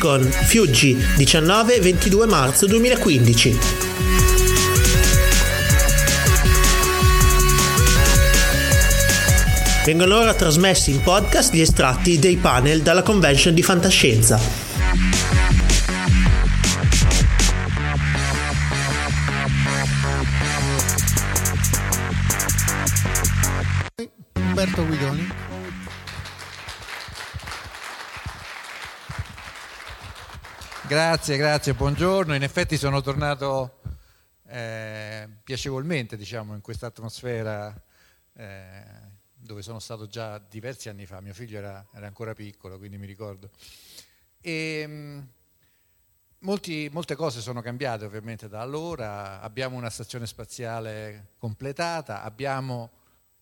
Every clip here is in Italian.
Dipcon Fiuggi 19-22 marzo 2015 Vengono ora trasmessi in podcast gli estratti dei panel dalla convention di fantascienza. Umberto Guidoni. Grazie, grazie, buongiorno. In effetti sono tornato eh, piacevolmente, diciamo, in questa atmosfera eh, dove sono stato già diversi anni fa. Mio figlio era, era ancora piccolo, quindi mi ricordo. E, mh, molti, molte cose sono cambiate ovviamente da allora. Abbiamo una stazione spaziale completata, abbiamo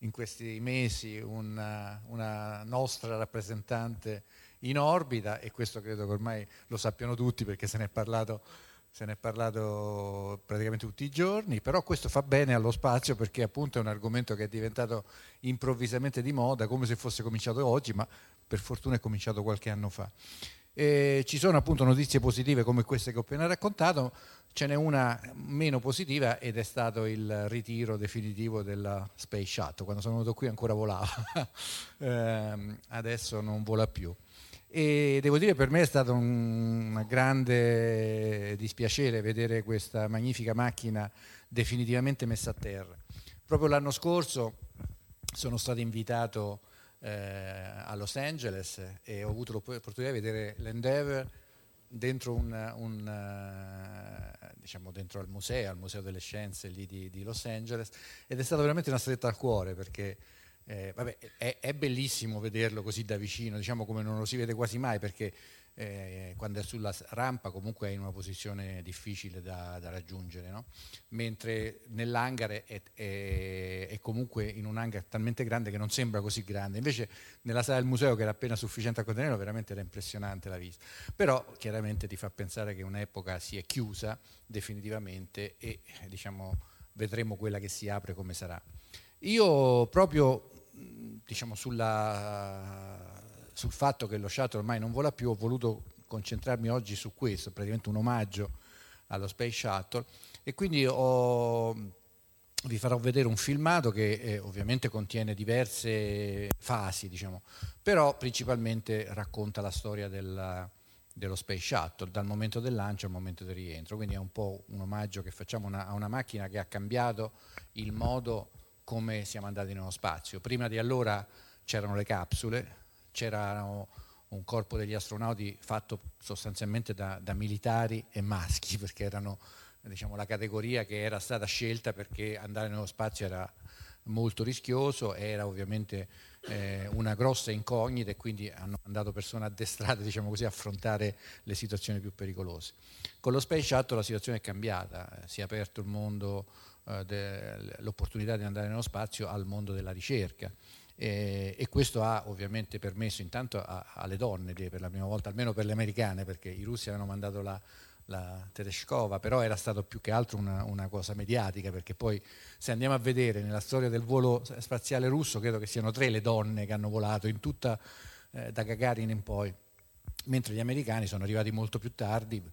in questi mesi una, una nostra rappresentante in orbita e questo credo che ormai lo sappiano tutti perché se ne è parlato, se ne è parlato praticamente tutti i giorni, però questo fa bene allo spazio perché appunto è un argomento che è diventato improvvisamente di moda, come se fosse cominciato oggi, ma per fortuna è cominciato qualche anno fa. E ci sono appunto notizie positive come queste che ho appena raccontato, ce n'è una meno positiva ed è stato il ritiro definitivo della Space Shuttle. Quando sono venuto qui ancora volava, eh, adesso non vola più. E devo dire per me è stato un grande dispiacere vedere questa magnifica macchina definitivamente messa a terra. Proprio l'anno scorso sono stato invitato eh, a Los Angeles e ho avuto l'opportunità di vedere l'Endeavour dentro, un, un, diciamo dentro al museo, al Museo delle Scienze di, di Los Angeles ed è stata veramente una stretta al cuore perché eh, vabbè, è, è, bellissimo vederlo così da vicino, diciamo come non lo si vede quasi mai perché eh, quando è sulla rampa comunque è in una posizione difficile da, da raggiungere, no? mentre nell'hangar è, è, è, comunque in un hangar talmente grande che non sembra così grande, invece nella sala del museo che era appena sufficiente a contenerlo veramente era impressionante la vista, però chiaramente ti fa pensare che un'epoca si è chiusa definitivamente e diciamo, vedremo quella che si apre come sarà. Io proprio diciamo, sulla, sul fatto che lo shuttle ormai non vola più, ho voluto concentrarmi oggi su questo, praticamente un omaggio allo Space Shuttle. E quindi ho, vi farò vedere un filmato che eh, ovviamente contiene diverse fasi, diciamo, però principalmente racconta la storia della, dello Space Shuttle, dal momento del lancio al momento del rientro, quindi è un po' un omaggio che facciamo una, a una macchina che ha cambiato il modo come siamo andati nello spazio. Prima di allora c'erano le capsule, c'era un corpo degli astronauti fatto sostanzialmente da, da militari e maschi, perché erano diciamo, la categoria che era stata scelta perché andare nello spazio era molto rischioso, era ovviamente eh, una grossa incognita e quindi hanno mandato persone addestrate diciamo così, a affrontare le situazioni più pericolose. Con lo Space Shuttle la situazione è cambiata, si è aperto il mondo eh, l'opportunità di andare nello spazio al mondo della ricerca. E, questo ha ovviamente permesso intanto alle donne per la prima volta, almeno per le americane, perché i russi avevano mandato la, la Tereshkova, però era stato più che altro una, una, cosa mediatica, perché poi se andiamo a vedere nella storia del volo spaziale russo, credo che siano tre le donne che hanno volato in tutta, eh, da Gagarin in poi, mentre gli americani sono arrivati molto più tardi,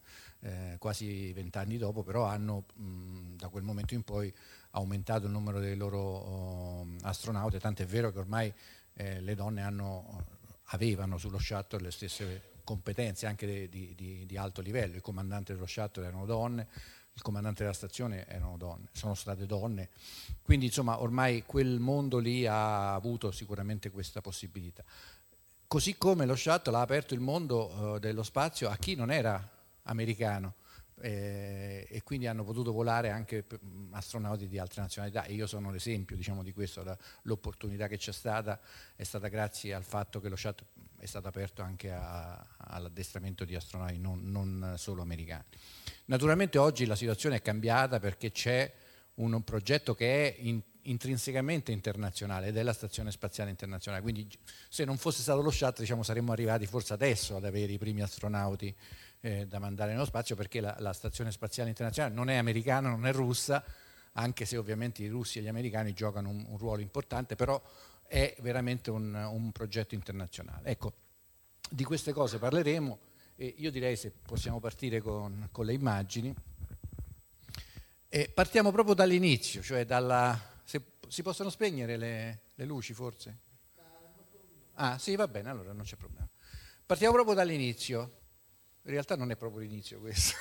eh, quasi vent'anni dopo, però hanno mh, da quel momento in poi aumentato il numero dei loro oh, astronauti, tant'è vero che ormai eh, le donne hanno, avevano sullo shuttle le stesse competenze anche di, di, di, alto livello, il comandante dello shuttle erano donne, il comandante della stazione erano donne, sono state donne, quindi insomma ormai quel mondo lì ha avuto sicuramente questa possibilità. Così come lo shuttle ha aperto il mondo uh, dello spazio a chi non era americano eh, e quindi hanno potuto volare anche astronauti di altre nazionalità. E io sono l'esempio diciamo, di questo, l'opportunità che c'è stata è stata grazie al fatto che lo shuttle è stato aperto anche a, all'addestramento di astronauti non, non, solo americani. Naturalmente oggi la situazione è cambiata perché c'è un, un progetto che è in, intrinsecamente internazionale ed è la Stazione Spaziale Internazionale, quindi se non fosse stato lo shuttle diciamo, saremmo arrivati forse adesso ad avere i primi astronauti eh, da mandare nello spazio perché la, la, Stazione Spaziale Internazionale non è americana, non è russa, anche se ovviamente i russi e gli americani giocano un, un ruolo importante, però è veramente un, un, progetto internazionale. Ecco, di queste cose parleremo e io direi se possiamo partire con, con le immagini. E partiamo proprio dall'inizio, cioè dalla... Se, si possono spegnere le, le luci forse? Ah sì, va bene, allora non c'è problema. Partiamo proprio dall'inizio. In realtà non è proprio l'inizio questo,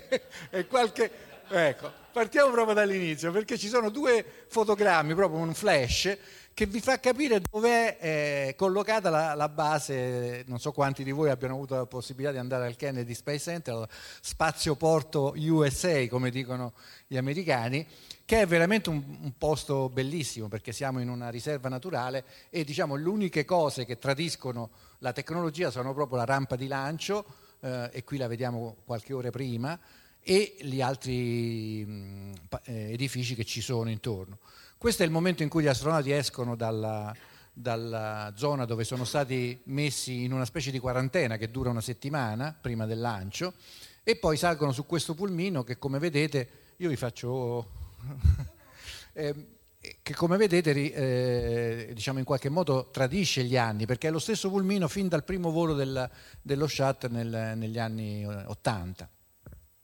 è qualche... Ecco, partiamo proprio dall'inizio perché ci sono due fotogrammi, proprio un flash, che vi fa capire dove è eh, collocata la, la, base, non so quanti di voi abbiano avuto la possibilità di andare al Kennedy Space Center, spazio porto USA, come dicono gli americani, che è veramente un, un, posto bellissimo perché siamo in una riserva naturale e diciamo le uniche cose che tradiscono la tecnologia sono proprio la rampa di lancio, eh, e qui la vediamo qualche ora prima, e gli altri mh, eh, edifici che ci sono intorno. Questo è il momento in cui gli astronauti escono dalla, dalla zona dove sono stati messi in una specie di quarantena che dura una settimana prima del lancio e poi salgono su questo pulmino che come vedete, io vi faccio... eh, che come vedete eh, diciamo in qualche modo tradisce gli anni perché è lo stesso pulmino fin dal primo volo del, dello shuttle nel, negli anni 80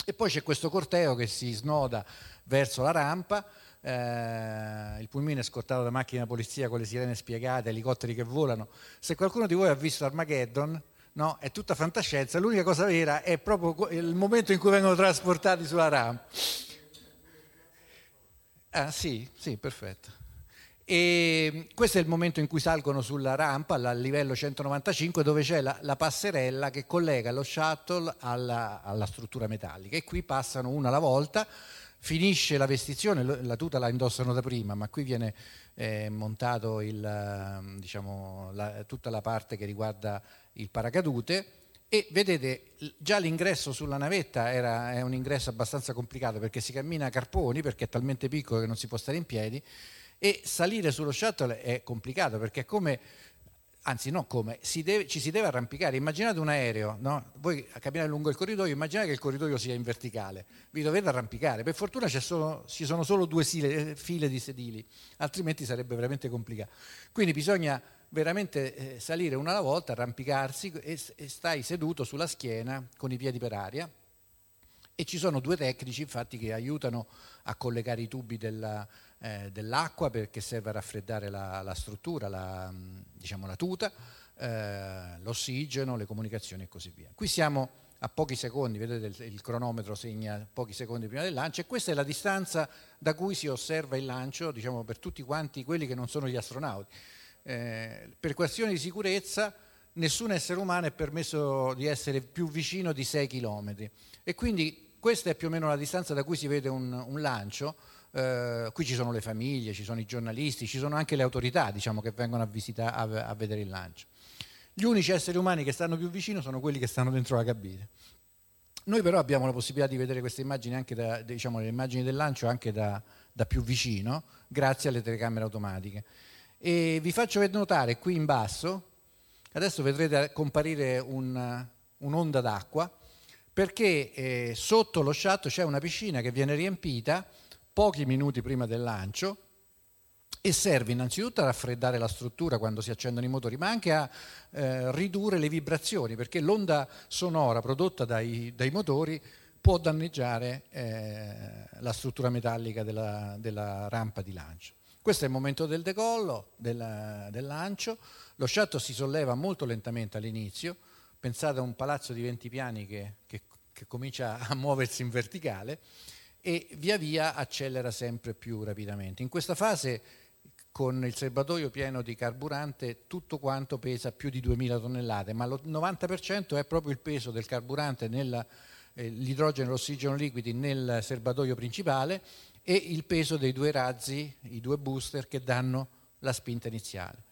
e poi c'è questo corteo che si snoda verso la rampa eh, il pulmino è scortato da macchine da polizia con le sirene spiegate, elicotteri che volano. Se qualcuno di voi ha visto Armageddon no, è tutta fantascienza l'unica cosa vera è proprio il momento in cui vengono trasportati sulla rampa Ah, sì, sì, perfetto. E questo è il momento in cui salgono sulla rampa al livello 195 dove c'è la, la passerella che collega lo shuttle alla, alla, struttura metallica e qui passano una alla volta, finisce la vestizione, la tuta la indossano da prima, ma qui viene eh, montato il, diciamo, la, tutta la parte che riguarda il paracadute e vedete, già l'ingresso sulla navetta era, è un ingresso abbastanza complicato perché si cammina a carponi, perché è talmente piccolo che non si può stare in piedi, e salire sullo shuttle è complicato perché è come, anzi no come, si deve, ci si deve arrampicare. Immaginate un aereo, no? voi camminate lungo il corridoio, immaginate che il corridoio sia in verticale, vi dovete arrampicare. Per fortuna solo, ci sono solo due file, file di sedili, altrimenti sarebbe veramente complicato. Quindi bisogna veramente eh, salire una alla volta, arrampicarsi e, e stai seduto sulla schiena con i piedi per aria e ci sono due tecnici infatti che aiutano a collegare i tubi della, eh, dell'acqua perché serve a raffreddare la, la struttura, la, diciamo la tuta, eh, l'ossigeno, le comunicazioni e così via. Qui siamo a pochi secondi, vedete il, il, cronometro segna pochi secondi prima del lancio e questa è la distanza da cui si osserva il lancio diciamo, per tutti quanti quelli che non sono gli astronauti eh, per questioni di sicurezza nessun essere umano è permesso di essere più vicino di 6 km e quindi questa è più o meno la distanza da cui si vede un, un lancio. Eh, qui ci sono le famiglie, ci sono i giornalisti, ci sono anche le autorità diciamo, che vengono a, visita, a, a vedere il lancio. Gli unici esseri umani che stanno più vicino sono quelli che stanno dentro la cabina. Noi però abbiamo la possibilità di vedere queste immagini, anche da, diciamo, le immagini del lancio anche da, da più vicino, grazie alle telecamere automatiche. E vi faccio notare qui in basso, adesso vedrete comparire un, un'onda d'acqua, perché eh, sotto lo shuttle c'è una piscina che viene riempita pochi minuti prima del lancio e serve innanzitutto a raffreddare la struttura quando si accendono i motori, ma anche a eh, ridurre le vibrazioni, perché l'onda sonora prodotta dai, dai motori può danneggiare eh, la struttura metallica della, della, rampa di lancio. Questo è il momento del decollo, del, del lancio, lo shuttle si solleva molto lentamente all'inizio, pensate a un palazzo di 20 piani che, che, che comincia a muoversi in verticale e via via accelera sempre più rapidamente. In questa fase con il serbatoio pieno di carburante tutto quanto pesa più di 2000 tonnellate, ma il 90% è proprio il peso del carburante nell'idrogeno eh, e l'ossigeno liquidi nel serbatoio principale e il peso dei due razzi, i due booster che danno la spinta iniziale.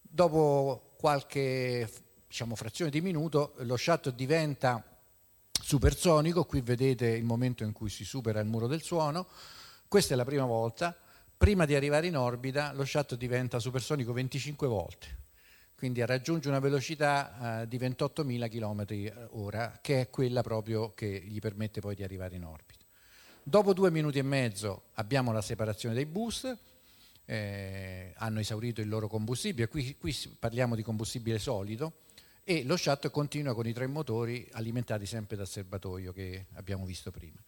Dopo qualche diciamo, frazione di minuto lo shuttle diventa supersonico, qui vedete il momento in cui si supera il muro del suono, questa è la prima volta, prima di arrivare in orbita lo shuttle diventa supersonico 25 volte, quindi raggiunge una velocità eh, di 28.000 km ora, che è quella proprio che gli permette poi di arrivare in orbita. Dopo due minuti e mezzo abbiamo la separazione dei booster, eh, hanno esaurito il loro combustibile, qui, qui parliamo di combustibile solido, e lo shuttle continua con i tre motori alimentati sempre dal serbatoio che abbiamo visto prima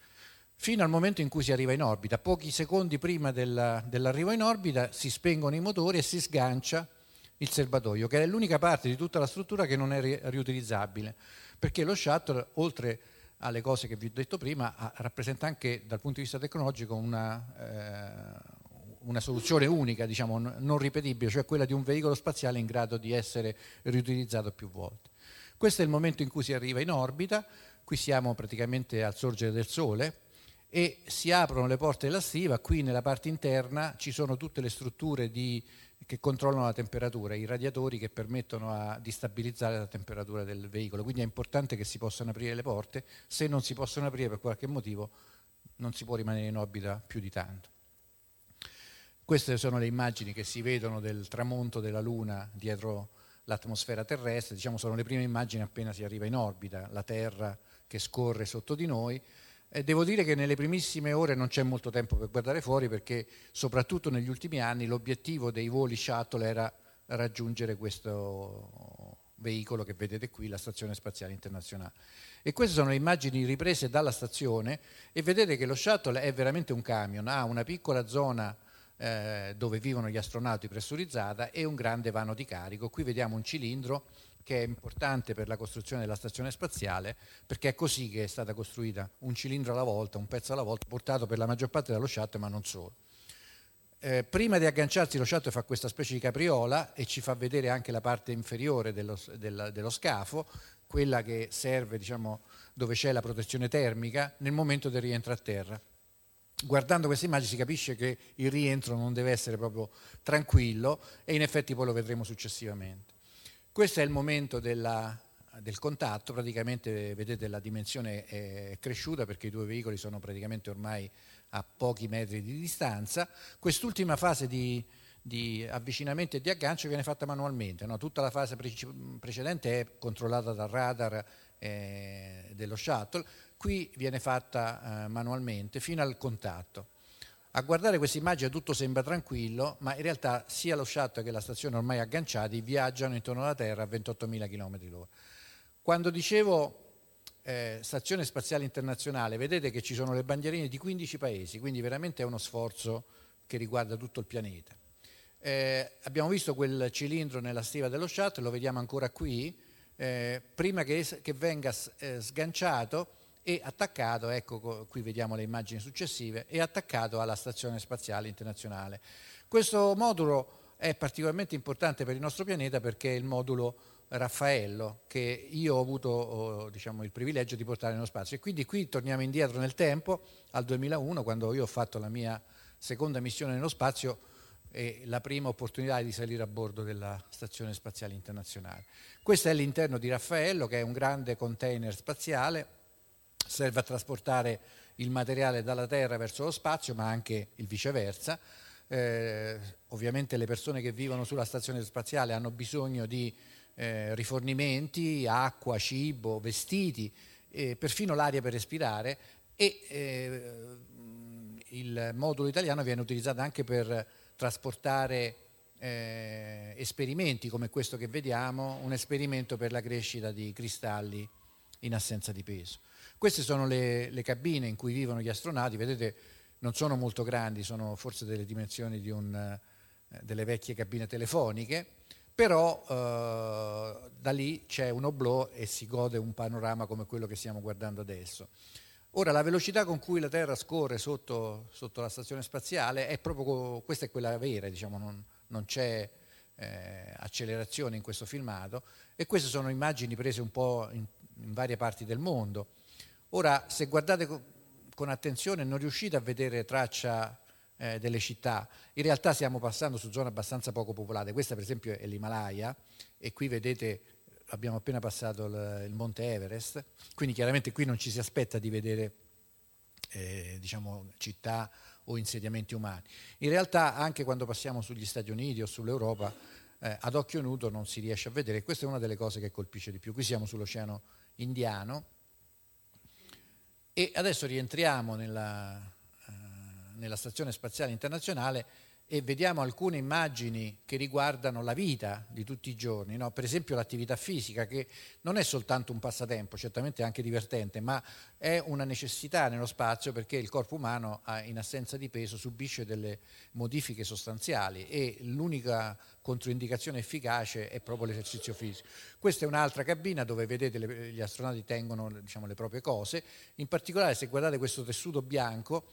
fino al momento in cui si arriva in orbita. Pochi secondi prima della, dell'arrivo in orbita si spengono i motori e si sgancia il serbatoio, che è l'unica parte di tutta la struttura che non è riutilizzabile, perché lo shuttle, oltre alle cose che vi ho detto prima, rappresenta anche dal punto di vista tecnologico una, eh, una soluzione unica, diciamo, non ripetibile, cioè quella di un veicolo spaziale in grado di essere riutilizzato più volte. Questo è il momento in cui si arriva in orbita, qui siamo praticamente al sorgere del Sole, e si aprono le porte della stiva, qui nella parte interna ci sono tutte le strutture di, che controllano la temperatura, i radiatori che permettono di stabilizzare la temperatura del veicolo, quindi è importante che si possano aprire le porte, se non si possono aprire per qualche motivo non si può rimanere in orbita più di tanto. Queste sono le immagini che si vedono del tramonto della Luna dietro l'atmosfera terrestre, diciamo sono le prime immagini appena si arriva in orbita, la Terra che scorre sotto di noi, devo dire che nelle primissime ore non c'è molto tempo per guardare fuori perché soprattutto negli ultimi anni l'obiettivo dei voli shuttle era raggiungere questo veicolo che vedete qui, la Stazione Spaziale Internazionale. E queste sono le immagini riprese dalla stazione e vedete che lo shuttle è veramente un camion, ha una piccola zona eh, dove vivono gli astronauti pressurizzata e un grande vano di carico. Qui vediamo un cilindro che è importante per la costruzione della stazione spaziale, perché è così che è stata costruita, un cilindro alla volta, un pezzo alla volta, portato per la maggior parte dallo shuttle, ma non solo. Eh, prima di agganciarsi lo shuttle fa questa specie di capriola e ci fa vedere anche la parte inferiore dello, dello, dello scafo, quella che serve diciamo, dove c'è la protezione termica nel momento del rientro a terra. Guardando queste immagini si capisce che il rientro non deve essere proprio tranquillo e in effetti poi lo vedremo successivamente. Questo è il momento della, del contatto, praticamente vedete la dimensione è cresciuta perché i due veicoli sono praticamente ormai a pochi metri di distanza. Quest'ultima fase di, di avvicinamento e di aggancio viene fatta manualmente, no? tutta la fase precedente è controllata dal radar eh, dello shuttle, qui viene fatta eh, manualmente fino al contatto. A guardare questa immagine tutto sembra tranquillo, ma in realtà sia lo shuttle che la stazione ormai agganciati viaggiano intorno alla Terra a 28.000 km h Quando dicevo eh, Stazione Spaziale Internazionale, vedete che ci sono le bandierine di 15 paesi, quindi veramente è uno sforzo che riguarda tutto il pianeta. Eh, abbiamo visto quel cilindro nella stiva dello shuttle, lo vediamo ancora qui, eh, prima che, che venga eh, sganciato e attaccato, ecco qui vediamo le immagini successive, è attaccato alla Stazione Spaziale Internazionale. Questo modulo è particolarmente importante per il nostro pianeta perché è il modulo Raffaello che io ho avuto oh, diciamo, il privilegio di portare nello spazio e quindi qui torniamo indietro nel tempo al 2001 quando io ho fatto la mia seconda missione nello spazio e la prima opportunità di salire a bordo della Stazione Spaziale Internazionale. Questo è l'interno di Raffaello che è un grande container spaziale serve a trasportare il materiale dalla Terra verso lo spazio, ma anche il viceversa. Eh, ovviamente le persone che vivono sulla stazione spaziale hanno bisogno di eh, rifornimenti, acqua, cibo, vestiti eh, perfino l'aria per respirare e eh, il modulo italiano viene utilizzato anche per trasportare eh, esperimenti come questo che vediamo, un esperimento per la crescita di cristalli in assenza di peso. Queste sono le, le cabine in cui vivono gli astronauti, vedete non sono molto grandi, sono forse delle dimensioni di un, eh, delle vecchie cabine telefoniche, però eh, da lì c'è un oblò e si gode un panorama come quello che stiamo guardando adesso. Ora, la velocità con cui la Terra scorre sotto, sotto la stazione spaziale è proprio questa è quella vera, diciamo, non, non c'è eh, accelerazione in questo filmato e queste sono immagini prese un po' in, in varie parti del mondo. Ora, se guardate con attenzione non riuscite a vedere traccia eh, delle città, in realtà stiamo passando su zone abbastanza poco popolate, questa per esempio è l'Himalaya e qui vedete abbiamo appena passato il, Monte Everest, quindi chiaramente qui non ci si aspetta di vedere eh, diciamo, città o insediamenti umani. In realtà anche quando passiamo sugli Stati Uniti o sull'Europa, eh, ad occhio nudo non si riesce a vedere, questa è una delle cose che colpisce di più. Qui siamo sull'Oceano Indiano e adesso rientriamo nella, eh, nella Stazione Spaziale Internazionale e vediamo alcune immagini che riguardano la vita di tutti i giorni, no? per esempio l'attività fisica che non è soltanto un passatempo, certamente anche divertente, ma è una necessità nello spazio perché il corpo umano in assenza di peso subisce delle modifiche sostanziali e l'unica controindicazione efficace è proprio l'esercizio fisico. Questa è un'altra cabina dove vedete le, gli astronauti tengono diciamo, le proprie cose, in particolare se guardate questo tessuto bianco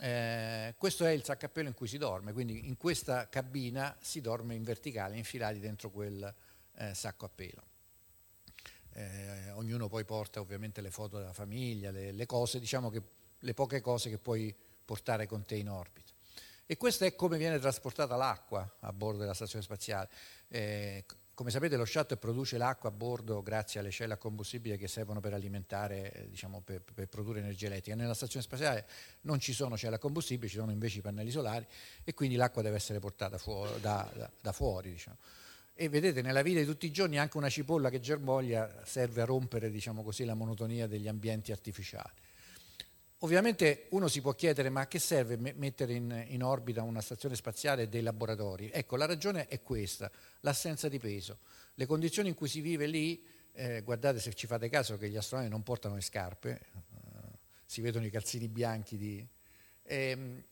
eh, questo è il pelo in cui si dorme, quindi in questa cabina si dorme in verticale, infilati dentro quel eh, sacco a pelo. Eh, ognuno poi porta ovviamente le foto della famiglia, le, le, cose, diciamo che le poche cose che puoi portare con te in orbita. E questo è come viene trasportata l'acqua a bordo della stazione spaziale. Come sapete lo shuttle produce l'acqua a bordo grazie alle celle a combustibile che servono per alimentare, eh, diciamo, per, per, produrre energia elettrica. Nella stazione spaziale non ci sono celle a combustibile, ci sono invece i pannelli solari e quindi l'acqua deve essere portata fuori, da, da, da, fuori. Diciamo. E vedete, nella vita di tutti i giorni anche una cipolla che germoglia serve a rompere diciamo così, la monotonia degli ambienti artificiali. Ovviamente uno si può chiedere ma a che serve mettere in, in, orbita una stazione spaziale e dei laboratori? Ecco, la ragione è questa, l'assenza di peso. Le condizioni in cui si vive lì, eh, guardate se ci fate caso che gli astronauti non portano le scarpe, eh, si vedono i calzini bianchi di... Eh,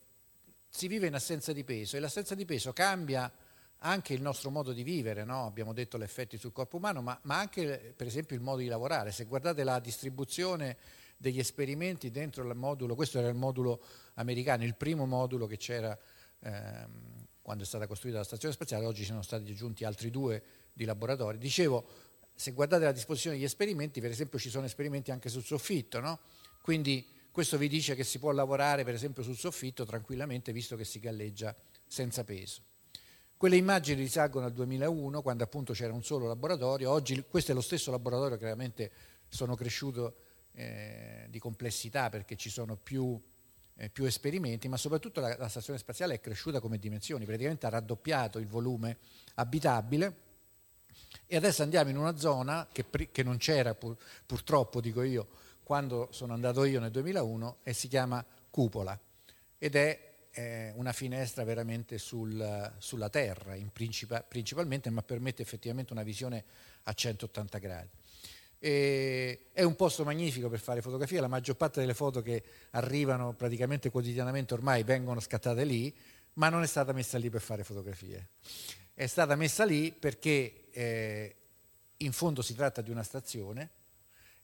si vive in assenza di peso e l'assenza di peso cambia anche il nostro modo di vivere, no? abbiamo detto gli effetti sul corpo umano, ma, ma anche per esempio il modo di lavorare. Se guardate la distribuzione degli esperimenti dentro il modulo, questo era il modulo americano, il primo modulo che c'era ehm, quando è stata costruita la stazione spaziale, oggi sono stati aggiunti altri due di laboratori. Dicevo, se guardate la disposizione degli esperimenti, per esempio ci sono esperimenti anche sul soffitto, no? quindi questo vi dice che si può lavorare per esempio sul soffitto tranquillamente visto che si galleggia senza peso. Quelle immagini risalgono al 2001 quando appunto c'era un solo laboratorio, oggi questo è lo stesso laboratorio, chiaramente sono cresciuto eh, di complessità perché ci sono più, eh, più esperimenti, ma soprattutto la, la, stazione spaziale è cresciuta come dimensioni, praticamente ha raddoppiato il volume abitabile e adesso andiamo in una zona che, che non c'era pur, purtroppo, dico io, quando sono andato io nel 2001 e si chiama Cupola ed è eh, una finestra veramente sul, sulla Terra principal, principalmente, ma permette effettivamente una visione a 180 gradi. È un posto magnifico per fare fotografia, la maggior parte delle foto che arrivano praticamente quotidianamente ormai vengono scattate lì, ma non è stata messa lì per fare fotografie. È stata messa lì perché eh, in fondo si tratta di una stazione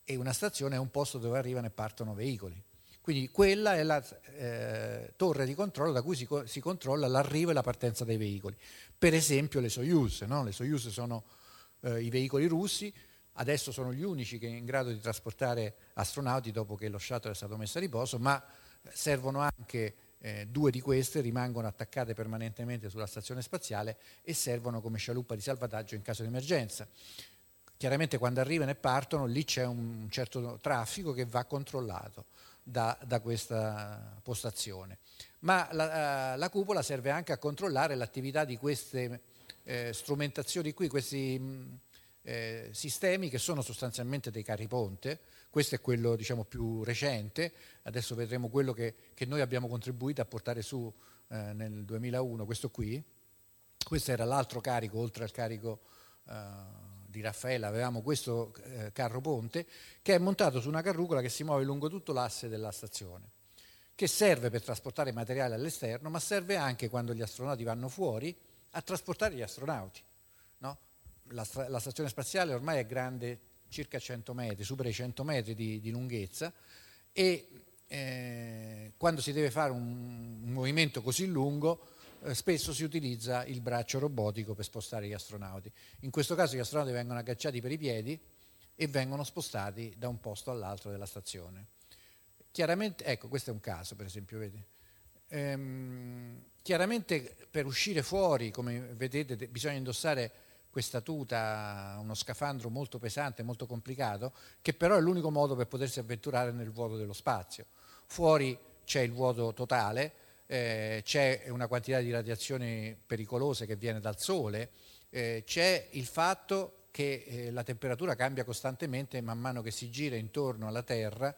e una stazione è un posto dove arrivano e partono veicoli. Quindi quella è la eh, torre di controllo da cui si, si, controlla l'arrivo e la partenza dei veicoli. Per esempio le Soyuz, no? le Soyuz sono eh, i veicoli russi, adesso sono gli unici che in grado di trasportare astronauti dopo che lo shuttle è stato messo a riposo, ma servono anche eh, due di queste, rimangono attaccate permanentemente sulla stazione spaziale e servono come scialuppa di salvataggio in caso di emergenza. Chiaramente quando arrivano e partono lì c'è un certo traffico che va controllato da, da questa postazione. Ma la, eh, la, cupola serve anche a controllare l'attività di queste eh, strumentazioni qui, questi eh, sistemi che sono sostanzialmente dei carri ponte, Questo è quello diciamo, più recente, adesso vedremo quello che, che, noi abbiamo contribuito a portare su eh, nel 2001, questo qui. Questo era l'altro carico, oltre al carico eh, di Raffaella, avevamo questo eh, carro ponte che è montato su una carrucola che si muove lungo tutto l'asse della stazione che serve per trasportare materiale all'esterno, ma serve anche quando gli astronauti vanno fuori a trasportare gli astronauti. La, la, stazione spaziale ormai è grande circa 100 metri, supera i 100 metri di, di lunghezza e eh, quando si deve fare un, un movimento così lungo eh, spesso si utilizza il braccio robotico per spostare gli astronauti. In questo caso gli astronauti vengono agganciati per i piedi e vengono spostati da un posto all'altro della stazione. Chiaramente, ecco, questo è un caso, per esempio, vedi. Ehm, chiaramente per uscire fuori, come vedete, bisogna indossare questa tuta, uno scafandro molto pesante, molto complicato, che però è l'unico modo per potersi avventurare nel vuoto dello spazio. Fuori c'è il vuoto totale, eh, c'è una quantità di radiazioni pericolose che viene dal Sole, eh, c'è il fatto che eh, la temperatura cambia costantemente man mano che si gira intorno alla Terra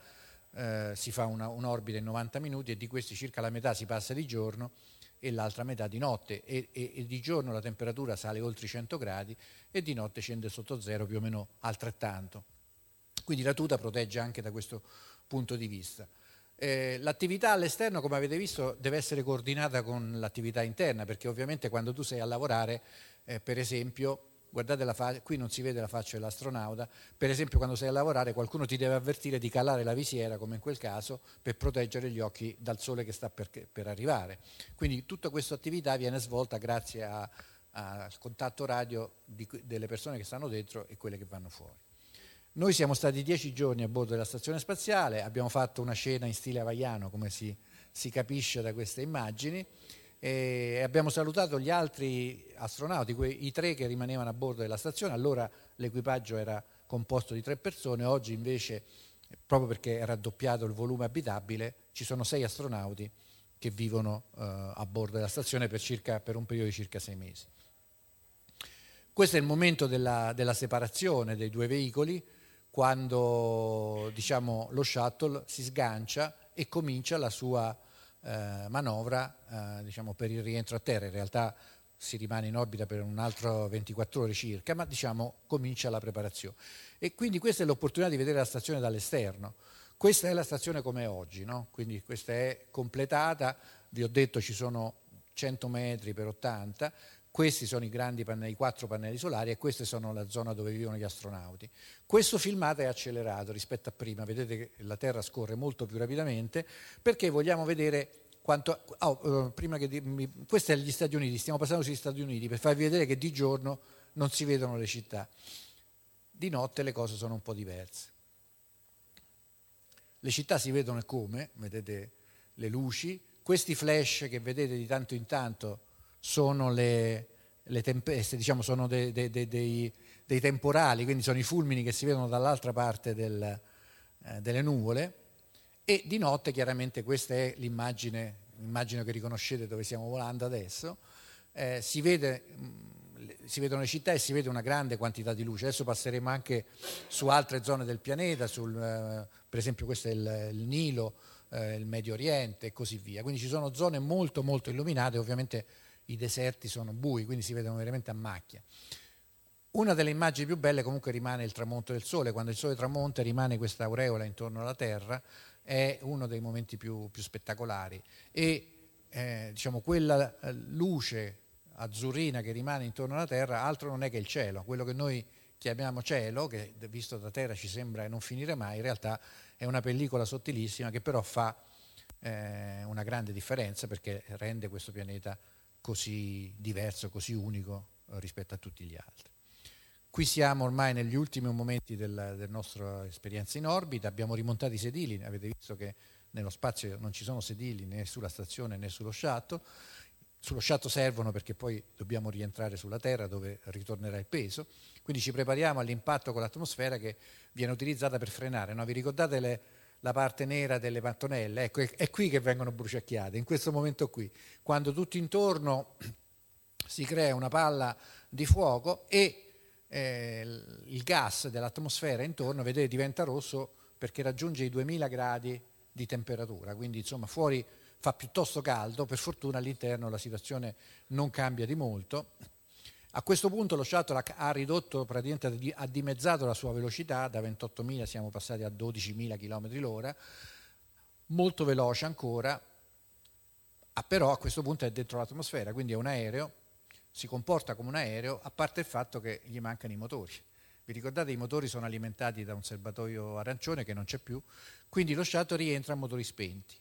eh, si fa una, un'orbita in 90 minuti e di questi circa la metà si passa di giorno e l'altra metà di notte e, e, e, di giorno la temperatura sale oltre i 100 gradi e di notte scende sotto zero più o meno altrettanto. Quindi la tuta protegge anche da questo punto di vista. Eh, l'attività all'esterno, come avete visto, deve essere coordinata con l'attività interna, perché ovviamente quando tu sei a lavorare, eh, per esempio, guardate la faccia, qui non si vede la faccia dell'astronauta, per esempio quando sei a lavorare qualcuno ti deve avvertire di calare la visiera, come in quel caso, per proteggere gli occhi dal sole che sta per, per arrivare. Quindi tutta questa attività viene svolta grazie a, a, al contatto radio di, delle persone che stanno dentro e quelle che vanno fuori. Noi siamo stati dieci giorni a bordo della stazione spaziale, abbiamo fatto una scena in stile havaiano, come si, si capisce da queste immagini, e abbiamo salutato gli altri astronauti, quei, i tre che rimanevano a bordo della stazione, allora l'equipaggio era composto di tre persone, oggi invece, proprio perché è raddoppiato il volume abitabile, ci sono sei astronauti che vivono eh, a bordo della stazione per, circa, per, un periodo di circa sei mesi. Questo è il momento della, della separazione dei due veicoli, quando diciamo, lo shuttle si sgancia e comincia la sua eh, manovra eh, diciamo, per il rientro a terra. In realtà si rimane in orbita per un altro 24 ore circa, ma diciamo comincia la preparazione. E quindi questa è l'opportunità di vedere la stazione dall'esterno. Questa è la stazione come è oggi, no? quindi questa è completata, vi ho detto ci sono 100 metri per 80, questi sono i grandi pannelli, i quattro pannelli solari e questa sono la zona dove vivono gli astronauti. Questo filmato è accelerato rispetto a prima, vedete che la Terra scorre molto più rapidamente perché vogliamo vedere quanto... Oh, prima che dirmi, questi sono gli Stati Uniti, stiamo passando sugli Stati Uniti per farvi vedere che di giorno non si vedono le città, di notte le cose sono un po' diverse. Le città si vedono come, vedete le luci, questi flash che vedete di tanto in tanto sono le, le tempeste, diciamo sono dei, dei, dei, dei, temporali, quindi sono i fulmini che si vedono dall'altra parte del, eh, delle nuvole. E di notte chiaramente questa è l'immagine, l'immagine che riconoscete dove stiamo volando adesso, eh, si, vede, mm, si, vedono le città e si vede una grande quantità di luce, adesso passeremo anche su altre zone del pianeta, sul, eh, per esempio questo è il, il Nilo, eh, il Medio Oriente e così via, quindi ci sono zone molto molto illuminate, ovviamente i deserti sono bui, quindi si vedono veramente a macchia. Una delle immagini più belle comunque rimane il tramonto del sole, quando il sole tramonta rimane questa aureola intorno alla Terra, è uno dei momenti più, più spettacolari. E eh, diciamo, quella eh, luce azzurrina che rimane intorno alla Terra altro non è che il cielo, quello che noi chiamiamo cielo, che visto da Terra ci sembra non finire mai, in realtà è una pellicola sottilissima che però fa eh, una grande differenza perché rende questo pianeta così diverso, così unico eh, rispetto a tutti gli altri. Qui siamo ormai negli ultimi momenti della, della nostra esperienza in orbita, abbiamo rimontato i sedili, avete visto che nello spazio non ci sono sedili né sulla stazione né sullo shuttle, sullo shuttle servono perché poi dobbiamo rientrare sulla Terra dove ritornerà il peso, quindi ci prepariamo all'impatto con l'atmosfera che viene utilizzata per frenare. No? Vi ricordate le, la parte nera delle mattonelle, ecco, è, qui che vengono bruciacchiate, in questo momento qui, quando tutto intorno si crea una palla di fuoco e eh, il gas dell'atmosfera intorno, vedete, diventa rosso perché raggiunge i 2000 gradi di temperatura, quindi insomma fuori fa piuttosto caldo, per fortuna all'interno la situazione non cambia di molto. A questo punto lo shuttle ha ridotto, praticamente ha dimezzato la sua velocità, da 28.000 siamo passati a 12.000 km l'ora, molto veloce ancora, però a questo punto è dentro l'atmosfera, quindi è un aereo, si comporta come un aereo, a parte il fatto che gli mancano i motori. Vi ricordate i motori sono alimentati da un serbatoio arancione che non c'è più, quindi lo shuttle rientra a motori spenti.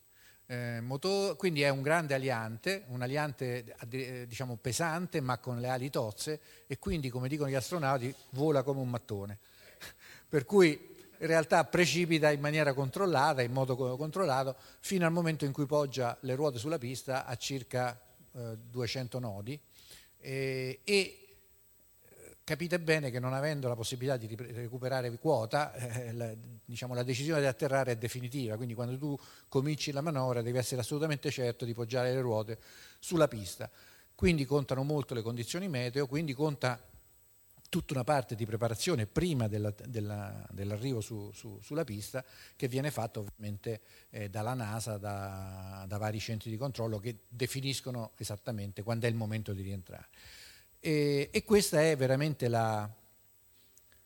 Eh, motor, quindi è un grande aliante, un aliante eh, diciamo pesante ma con le ali tozze e quindi come dicono gli astronauti vola come un mattone. per cui in realtà precipita in maniera controllata, in modo controllato, fino al momento in cui poggia le ruote sulla pista a circa eh, 200 nodi e, e capite bene che non avendo la possibilità di recuperare quota, eh, la, diciamo, la, decisione di atterrare è definitiva, quindi quando tu cominci la manovra devi essere assolutamente certo di poggiare le ruote sulla pista. Quindi contano molto le condizioni meteo, quindi conta tutta una parte di preparazione prima della, della, dell'arrivo su, su, sulla pista che viene fatta ovviamente eh, dalla NASA, da, da vari centri di controllo che definiscono esattamente quando è il momento di rientrare. E, e questa è veramente la,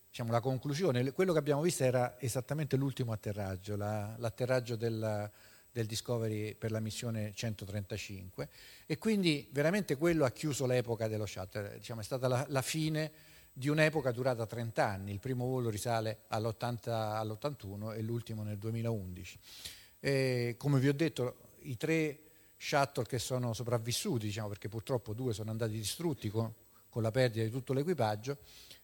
diciamo, la, conclusione. Quello che abbiamo visto era esattamente l'ultimo atterraggio, la, l'atterraggio del, del Discovery per la missione 135 e quindi veramente quello ha chiuso l'epoca dello shuttle, diciamo, è stata la, la, fine di un'epoca durata 30 anni, il primo volo risale all'80, all'81 e l'ultimo nel 2011. E, come vi ho detto, i tre shuttle che sono sopravvissuti, diciamo, perché purtroppo due sono andati distrutti con la perdita di tutto l'equipaggio.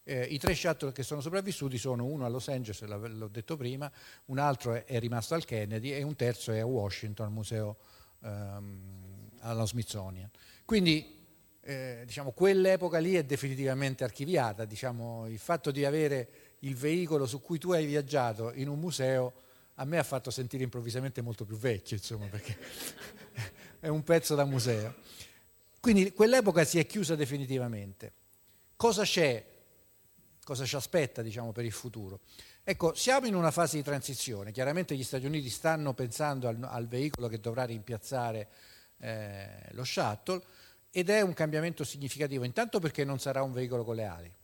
Eh, I tre shuttle che sono sopravvissuti sono uno a Los Angeles, l'ho detto prima, un altro è, è rimasto al Kennedy e un terzo è a Washington, al museo ehm, allo Smithsonian. Quindi eh, diciamo, quell'epoca lì è definitivamente archiviata, diciamo, il fatto di avere il veicolo su cui tu hai viaggiato in un museo a me ha fatto sentire improvvisamente molto più vecchio, insomma, perché è un pezzo da museo. Quindi quell'epoca si è chiusa definitivamente. Cosa c'è? Cosa ci aspetta diciamo, per il futuro? Ecco, siamo in una fase di transizione. Chiaramente gli Stati Uniti stanno pensando al, al veicolo che dovrà rimpiazzare eh, lo shuttle ed è un cambiamento significativo, intanto perché non sarà un veicolo con le ali.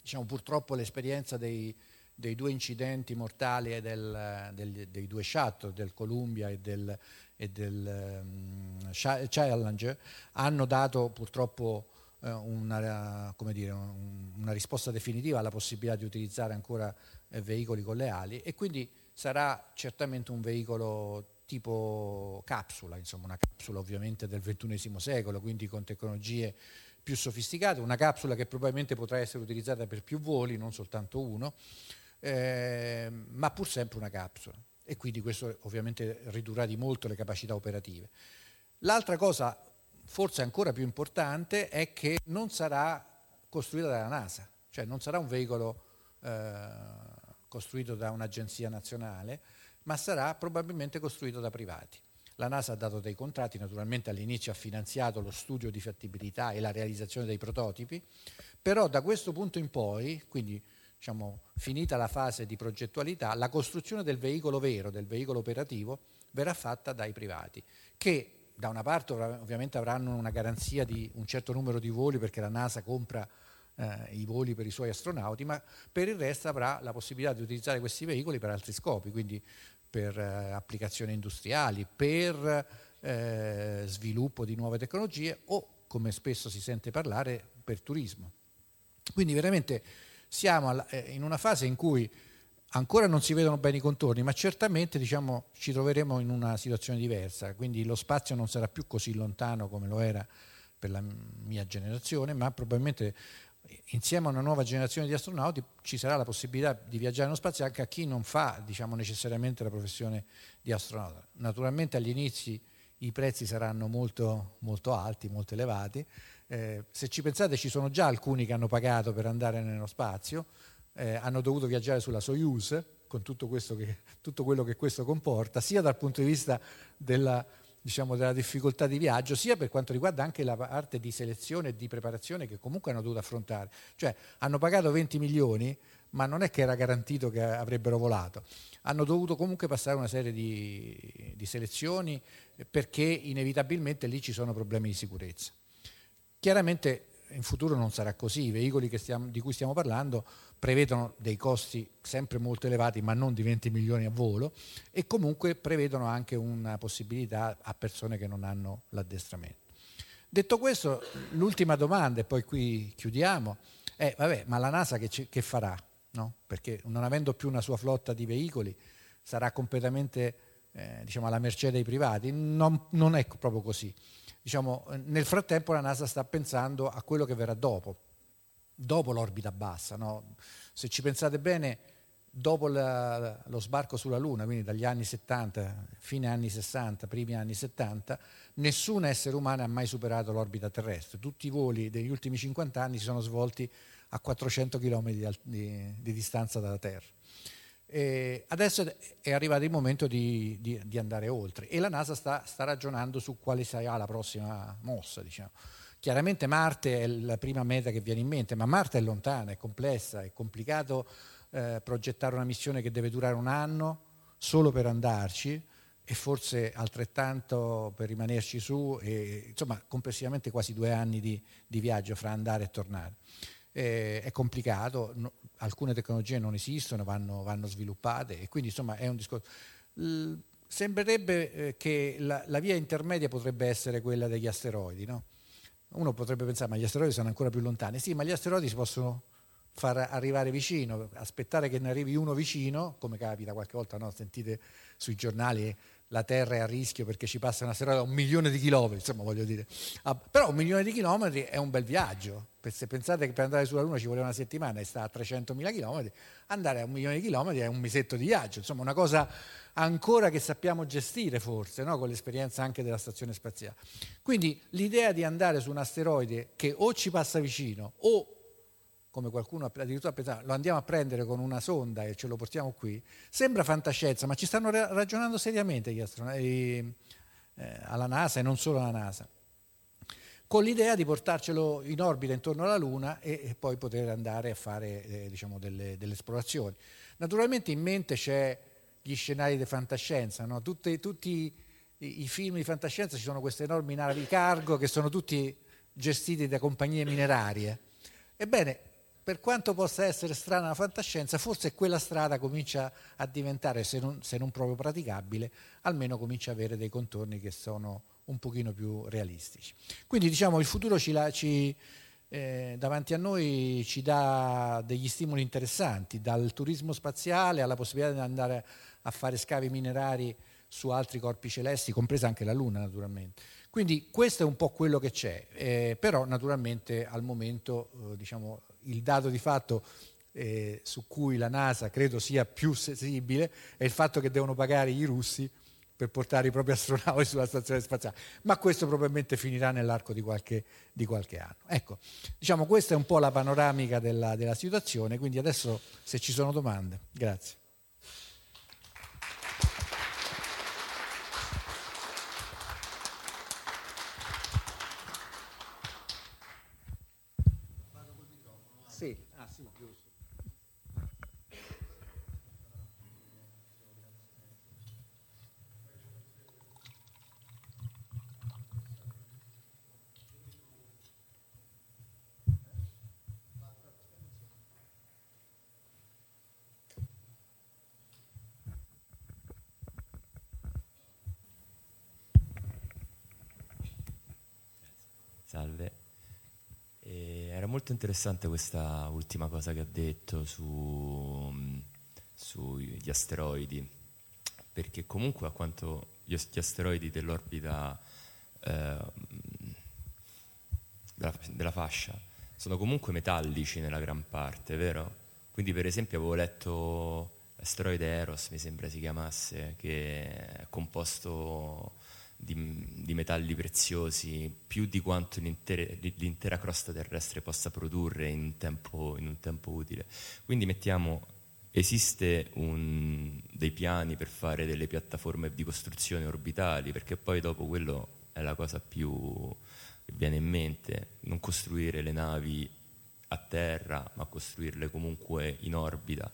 Diciamo, purtroppo l'esperienza dei, dei due incidenti mortali del, del, dei due shuttle, del Columbia e del, e del um, Challenger hanno dato purtroppo eh, una, dire, un, una, risposta definitiva alla possibilità di utilizzare ancora eh, veicoli con le ali e quindi sarà certamente un veicolo tipo capsula, insomma una capsula ovviamente del XXI secolo, quindi con tecnologie più sofisticate, una capsula che probabilmente potrà essere utilizzata per più voli, non soltanto uno, eh, ma pur sempre una capsula e quindi questo ovviamente ridurrà di molto le capacità operative. L'altra cosa, forse ancora più importante, è che non sarà costruita dalla NASA, cioè non sarà un veicolo eh, costruito da un'agenzia nazionale, ma sarà probabilmente costruito da privati. La NASA ha dato dei contratti, naturalmente all'inizio ha finanziato lo studio di fattibilità e la realizzazione dei prototipi, però da questo punto in poi, quindi diciamo, finita la fase di progettualità, la costruzione del veicolo vero, del veicolo operativo, verrà fatta dai privati, che da una parte ovviamente avranno una garanzia di un certo numero di voli perché la NASA compra eh, i voli per i suoi astronauti, ma per il resto avrà la possibilità di utilizzare questi veicoli per altri scopi, quindi per eh, applicazioni industriali, per eh, sviluppo di nuove tecnologie o, come spesso si sente parlare, per turismo. Quindi veramente siamo eh, in una fase in cui ancora non si vedono bene i contorni, ma certamente diciamo, ci troveremo in una situazione diversa, quindi lo spazio non sarà più così lontano come lo era per la mia generazione, ma probabilmente insieme a una nuova generazione di astronauti ci sarà la possibilità di viaggiare nello spazio anche a chi non fa diciamo, necessariamente la professione di astronauta. Naturalmente agli inizi i prezzi saranno molto, molto alti, molto elevati, eh, se ci pensate ci sono già alcuni che hanno pagato per andare nello spazio, eh, hanno dovuto viaggiare sulla Soyuz con tutto, che, tutto, quello che questo comporta, sia dal punto di vista della, diciamo, della difficoltà di viaggio, sia per quanto riguarda anche la parte di selezione e di preparazione che comunque hanno dovuto affrontare. Cioè hanno pagato 20 milioni, ma non è che era garantito che avrebbero volato. Hanno dovuto comunque passare una serie di, di selezioni perché inevitabilmente lì ci sono problemi di sicurezza. Chiaramente in futuro non sarà così, i veicoli stiamo, di cui stiamo parlando prevedono dei costi sempre molto elevati, ma non di 20 milioni a volo, e comunque prevedono anche una possibilità a persone che non hanno l'addestramento. Detto questo, l'ultima domanda, e poi qui chiudiamo, è, vabbè, ma la NASA che, che farà? No? Perché non avendo più una sua flotta di veicoli sarà completamente eh, diciamo, alla mercé dei privati? Non, non è proprio così. Diciamo, nel frattempo la NASA sta pensando a quello che verrà dopo, dopo l'orbita bassa. No? Se ci pensate bene, dopo la, lo sbarco sulla Luna, quindi dagli anni 70, fine anni 60, primi anni 70, nessun essere umano ha mai superato l'orbita terrestre. Tutti i voli degli ultimi 50 anni si sono svolti a 400 km di, di, di distanza dalla Terra. E adesso è arrivato il momento di, di, andare oltre e la NASA sta, sta, ragionando su quale sarà la prossima mossa. Diciamo. Chiaramente Marte è la prima meta che viene in mente, ma Marte è lontana, è complessa, è complicato eh, progettare una missione che deve durare un anno solo per andarci e forse altrettanto per rimanerci su, e, insomma complessivamente quasi due anni di, di viaggio fra andare e tornare. Eh, è complicato, no, alcune tecnologie non esistono, vanno, vanno, sviluppate e quindi insomma è un discorso. L- sembrerebbe eh, che la, la, via intermedia potrebbe essere quella degli asteroidi, no? Uno potrebbe pensare, ma gli asteroidi sono ancora più lontani. Sì, ma gli asteroidi si possono far arrivare vicino, aspettare che ne arrivi uno vicino, come capita qualche volta, no? sentite sui giornali la Terra è a rischio perché ci passa un asteroide a un milione di chilometri, insomma voglio dire. Ah, però un milione di chilometri è un bel viaggio, se pensate che per andare sulla Luna ci voleva una settimana e sta a 300.000 chilometri, andare a un milione di chilometri è un mesetto di viaggio, insomma una cosa ancora che sappiamo gestire forse, no? con l'esperienza anche della stazione spaziale. Quindi l'idea di andare su un asteroide che o ci passa vicino o come qualcuno addirittura pensato, lo andiamo a prendere con una sonda e ce lo portiamo qui, sembra fantascienza, ma ci stanno ragionando seriamente gli astronauti eh, alla NASA e non solo alla NASA, con l'idea di portarcelo in orbita intorno alla Luna e, e poi poter andare a fare eh, diciamo delle, delle, esplorazioni. Naturalmente in mente c'è gli scenari di fantascienza, no? tutti, tutti i, i film di fantascienza ci sono queste enormi navi cargo che sono tutti gestiti da compagnie minerarie. Ebbene, per quanto possa essere strana la fantascienza, forse quella strada comincia a diventare, se non, se non proprio praticabile, almeno comincia ad avere dei contorni che sono un pochino più realistici. Quindi diciamo il futuro ci, ci, eh, davanti a noi ci dà degli stimoli interessanti, dal turismo spaziale alla possibilità di andare a fare scavi minerari su altri corpi celesti, compresa anche la Luna naturalmente. Quindi questo è un po' quello che c'è, eh, però naturalmente al momento eh, diciamo, il dato di fatto eh, su cui la NASA credo sia più sensibile è il fatto che devono pagare i russi per portare i propri astronauti sulla stazione spaziale, ma questo probabilmente finirà nell'arco di qualche, di qualche anno. Ecco, diciamo questa è un po' la panoramica della, della situazione, quindi adesso se ci sono domande, grazie. Salve. Era molto interessante questa ultima cosa che ha detto su, sugli asteroidi, perché comunque a quanto gli, asteroidi dell'orbita eh, della, della fascia sono comunque metallici nella gran parte, vero? Quindi per esempio avevo letto l'asteroide Eros, mi sembra si chiamasse, che è composto di, di, metalli preziosi più di quanto l'intera crosta terrestre possa produrre in, tempo, in un tempo utile. Quindi mettiamo, esiste un, dei piani per fare delle piattaforme di costruzione orbitali, perché poi dopo quello è la cosa più che viene in mente, non costruire le navi a terra, ma costruirle comunque in orbita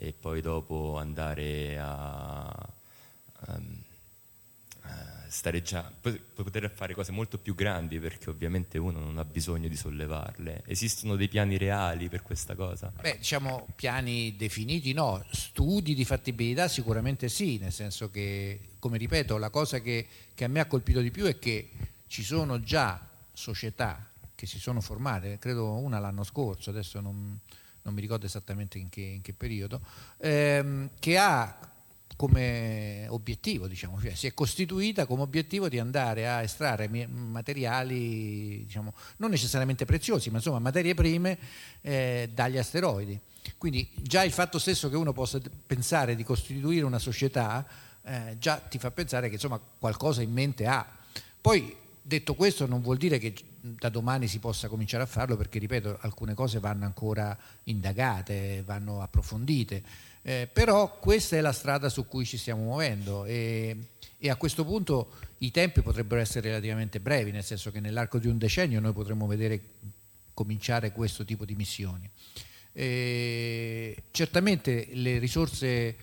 e poi dopo andare a, um, stare già, poter fare cose molto più grandi perché ovviamente uno non ha bisogno di sollevarle. Esistono dei piani reali per questa cosa? Beh, diciamo piani definiti no, studi di fattibilità sicuramente sì, nel senso che, come ripeto, la cosa che, che a me ha colpito di più è che ci sono già società che si sono formate, credo una l'anno scorso, adesso non, non mi ricordo esattamente in che, in che periodo, ehm, che ha come obiettivo, diciamo, cioè si è costituita come obiettivo di andare a estrarre materiali, diciamo, non necessariamente preziosi, ma insomma materie prime eh, dagli asteroidi. Quindi già il fatto stesso che uno possa pensare di costituire una società eh, già ti fa pensare che insomma qualcosa in mente ha. Poi detto questo non vuol dire che da domani si possa cominciare a farlo perché ripeto alcune cose vanno ancora indagate, vanno approfondite eh, però questa è la strada su cui ci stiamo muovendo e, e, a questo punto i tempi potrebbero essere relativamente brevi, nel senso che nell'arco di un decennio noi potremmo vedere cominciare questo tipo di missioni. E certamente le risorse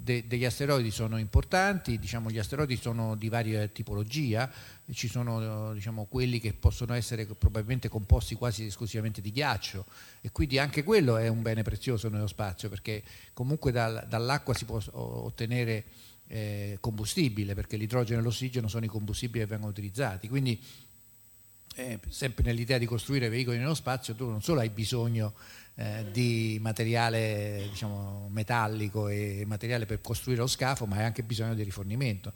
de, degli asteroidi sono importanti, diciamo, gli asteroidi sono di varia tipologia, ci sono diciamo, quelli che possono essere probabilmente composti quasi esclusivamente di ghiaccio e quindi anche quello è un bene prezioso nello spazio perché comunque dal, dall'acqua si può ottenere eh, combustibile perché l'idrogeno e l'ossigeno sono i combustibili che vengono utilizzati. Quindi eh, sempre nell'idea di costruire veicoli nello spazio tu non solo hai bisogno eh, di materiale diciamo, metallico e materiale per costruire lo scafo, ma hai anche bisogno di rifornimento.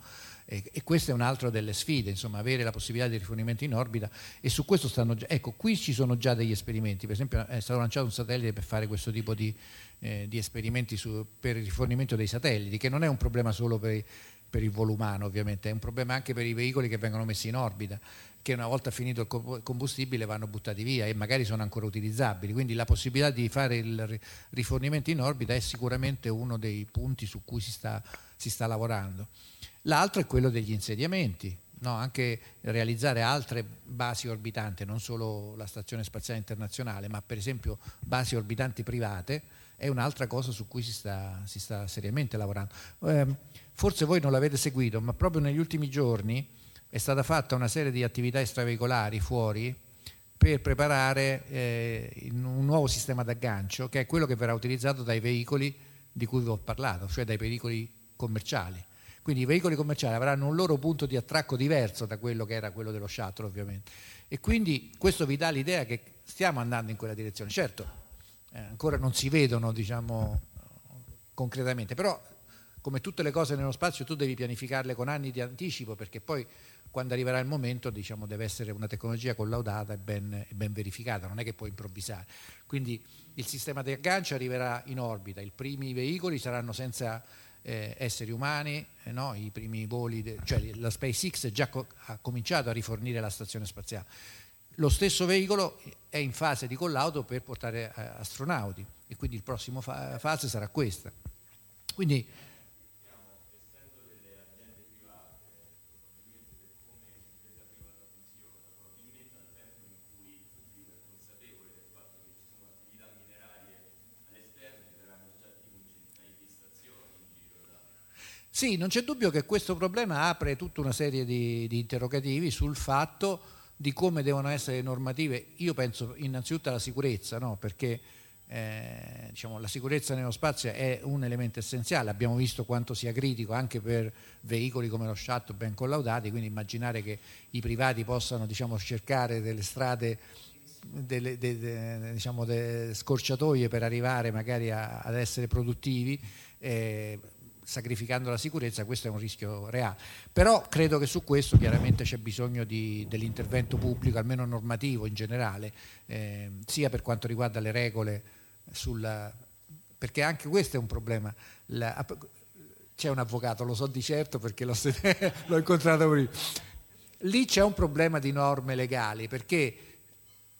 E, e questa è un'altra delle sfide, insomma, avere la possibilità di rifornimento in orbita e su questo stanno già, ecco, qui ci sono già degli esperimenti, per esempio è stato lanciato un satellite per fare questo tipo di, eh, di esperimenti su, per il rifornimento dei satelliti, che non è un problema solo per, per il volo umano ovviamente, è un problema anche per i veicoli che vengono messi in orbita che una volta finito il combustibile vanno buttati via e magari sono ancora utilizzabili. Quindi la possibilità di fare il rifornimento in orbita è sicuramente uno dei punti su cui si sta, si sta lavorando. L'altro è quello degli insediamenti, no? anche realizzare altre basi orbitanti, non solo la Stazione Spaziale Internazionale, ma per esempio basi orbitanti private, è un'altra cosa su cui si sta, si sta seriamente lavorando. Eh, forse voi non l'avete seguito, ma proprio negli ultimi giorni è stata fatta una serie di attività extraveicolari fuori per preparare eh, un nuovo sistema d'aggancio che è quello che verrà utilizzato dai veicoli di cui vi ho parlato, cioè dai veicoli commerciali. Quindi i veicoli commerciali avranno un loro punto di attracco diverso da quello che era quello dello shuttle ovviamente. E quindi questo vi dà l'idea che stiamo andando in quella direzione. Certo, eh, ancora non si vedono diciamo, concretamente, però come tutte le cose nello spazio tu devi pianificarle con anni di anticipo perché poi quando arriverà il momento diciamo, deve essere una tecnologia collaudata e ben, ben, verificata, non è che puoi improvvisare. Quindi il sistema di aggancio arriverà in orbita, i primi veicoli saranno senza eh, esseri umani, eh, no? i primi voli, de, cioè la SpaceX già co- ha cominciato a rifornire la stazione spaziale. Lo stesso veicolo è in fase di collaudo per portare eh, astronauti e quindi il prossimo fa- fase sarà questa. Quindi Sì, non c'è dubbio che questo problema apre tutta una serie di, di interrogativi sul fatto di come devono essere le normative. Io penso innanzitutto alla sicurezza, no? perché eh, diciamo, la sicurezza nello spazio è un elemento essenziale, abbiamo visto quanto sia critico anche per veicoli come lo shuttle ben collaudati, quindi immaginare che i privati possano diciamo, cercare delle strade, delle, de, de, diciamo, delle scorciatoie per arrivare magari a, ad essere produttivi. Eh, sacrificando la sicurezza, questo è un rischio reale. Però credo che su questo chiaramente c'è bisogno di, dell'intervento pubblico, almeno normativo in generale, eh, sia per quanto riguarda le regole sulla... perché anche questo è un problema. La, c'è un avvocato, lo so di certo perché l'ho, l'ho incontrato prima. Lì c'è un problema di norme legali perché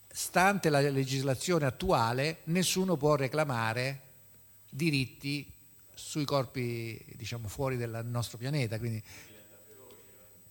stante la legislazione attuale nessuno può reclamare diritti sui corpi diciamo, fuori del nostro pianeta. Quindi,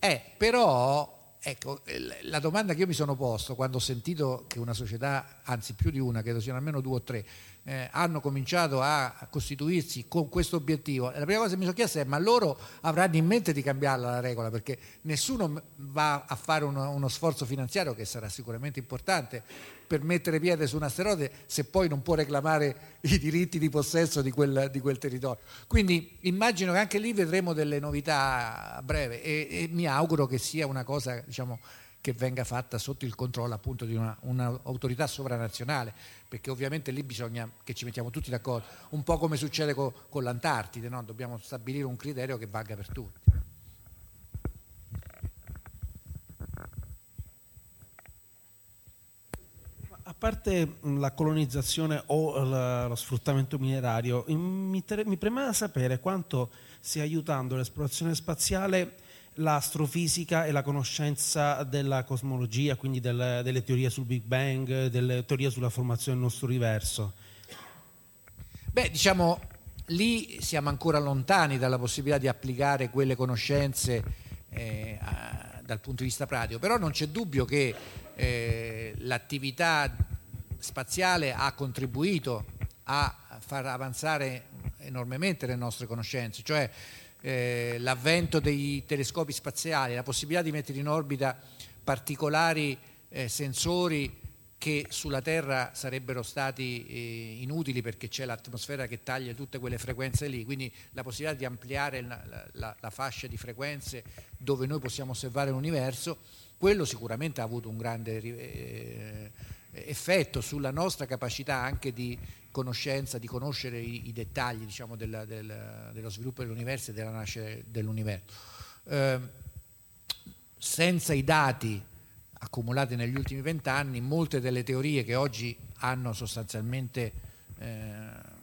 eh, però ecco, la domanda che io mi sono posto quando ho sentito che una società, anzi più di una, credo siano almeno due o tre, eh, hanno cominciato a costituirsi con questo obiettivo, la prima cosa che mi sono chiesto è ma loro avranno in mente di cambiarla la regola perché nessuno va a fare uno, uno sforzo finanziario che sarà sicuramente importante per mettere piede su un asteroide se poi non può reclamare i diritti di possesso di quel, di quel territorio. Quindi immagino che anche lì vedremo delle novità a breve e, e mi auguro che sia una cosa diciamo, che venga fatta sotto il controllo appunto di un'autorità una sovranazionale, perché ovviamente lì bisogna che ci mettiamo tutti d'accordo, un po' come succede con, con l'Antartide, no? dobbiamo stabilire un criterio che valga per tutti. A parte la colonizzazione o lo sfruttamento minerario, mi, mi premeva sapere quanto stia aiutando l'esplorazione spaziale l'astrofisica e la conoscenza della cosmologia, quindi del, delle teorie sul Big Bang, delle teorie sulla formazione del nostro universo? Beh, diciamo, lì siamo ancora lontani dalla possibilità di applicare quelle conoscenze eh, a, dal punto di vista pratico, però non c'è dubbio che eh, l'attività spaziale ha contribuito a far avanzare enormemente le nostre conoscenze, cioè eh, l'avvento dei telescopi spaziali, la possibilità di mettere in orbita particolari eh, sensori che sulla Terra sarebbero stati eh, inutili perché c'è l'atmosfera che taglia tutte quelle frequenze lì, quindi la possibilità di ampliare la, la, la fascia di frequenze dove noi possiamo osservare l'universo, quello sicuramente ha avuto un grande eh, effetto sulla nostra capacità anche di conoscenza, di conoscere i, i dettagli diciamo, del, del, dello sviluppo dell'universo e della nascita dell'universo. Eh, senza i dati accumulati negli ultimi vent'anni, molte delle teorie che oggi hanno sostanzialmente eh,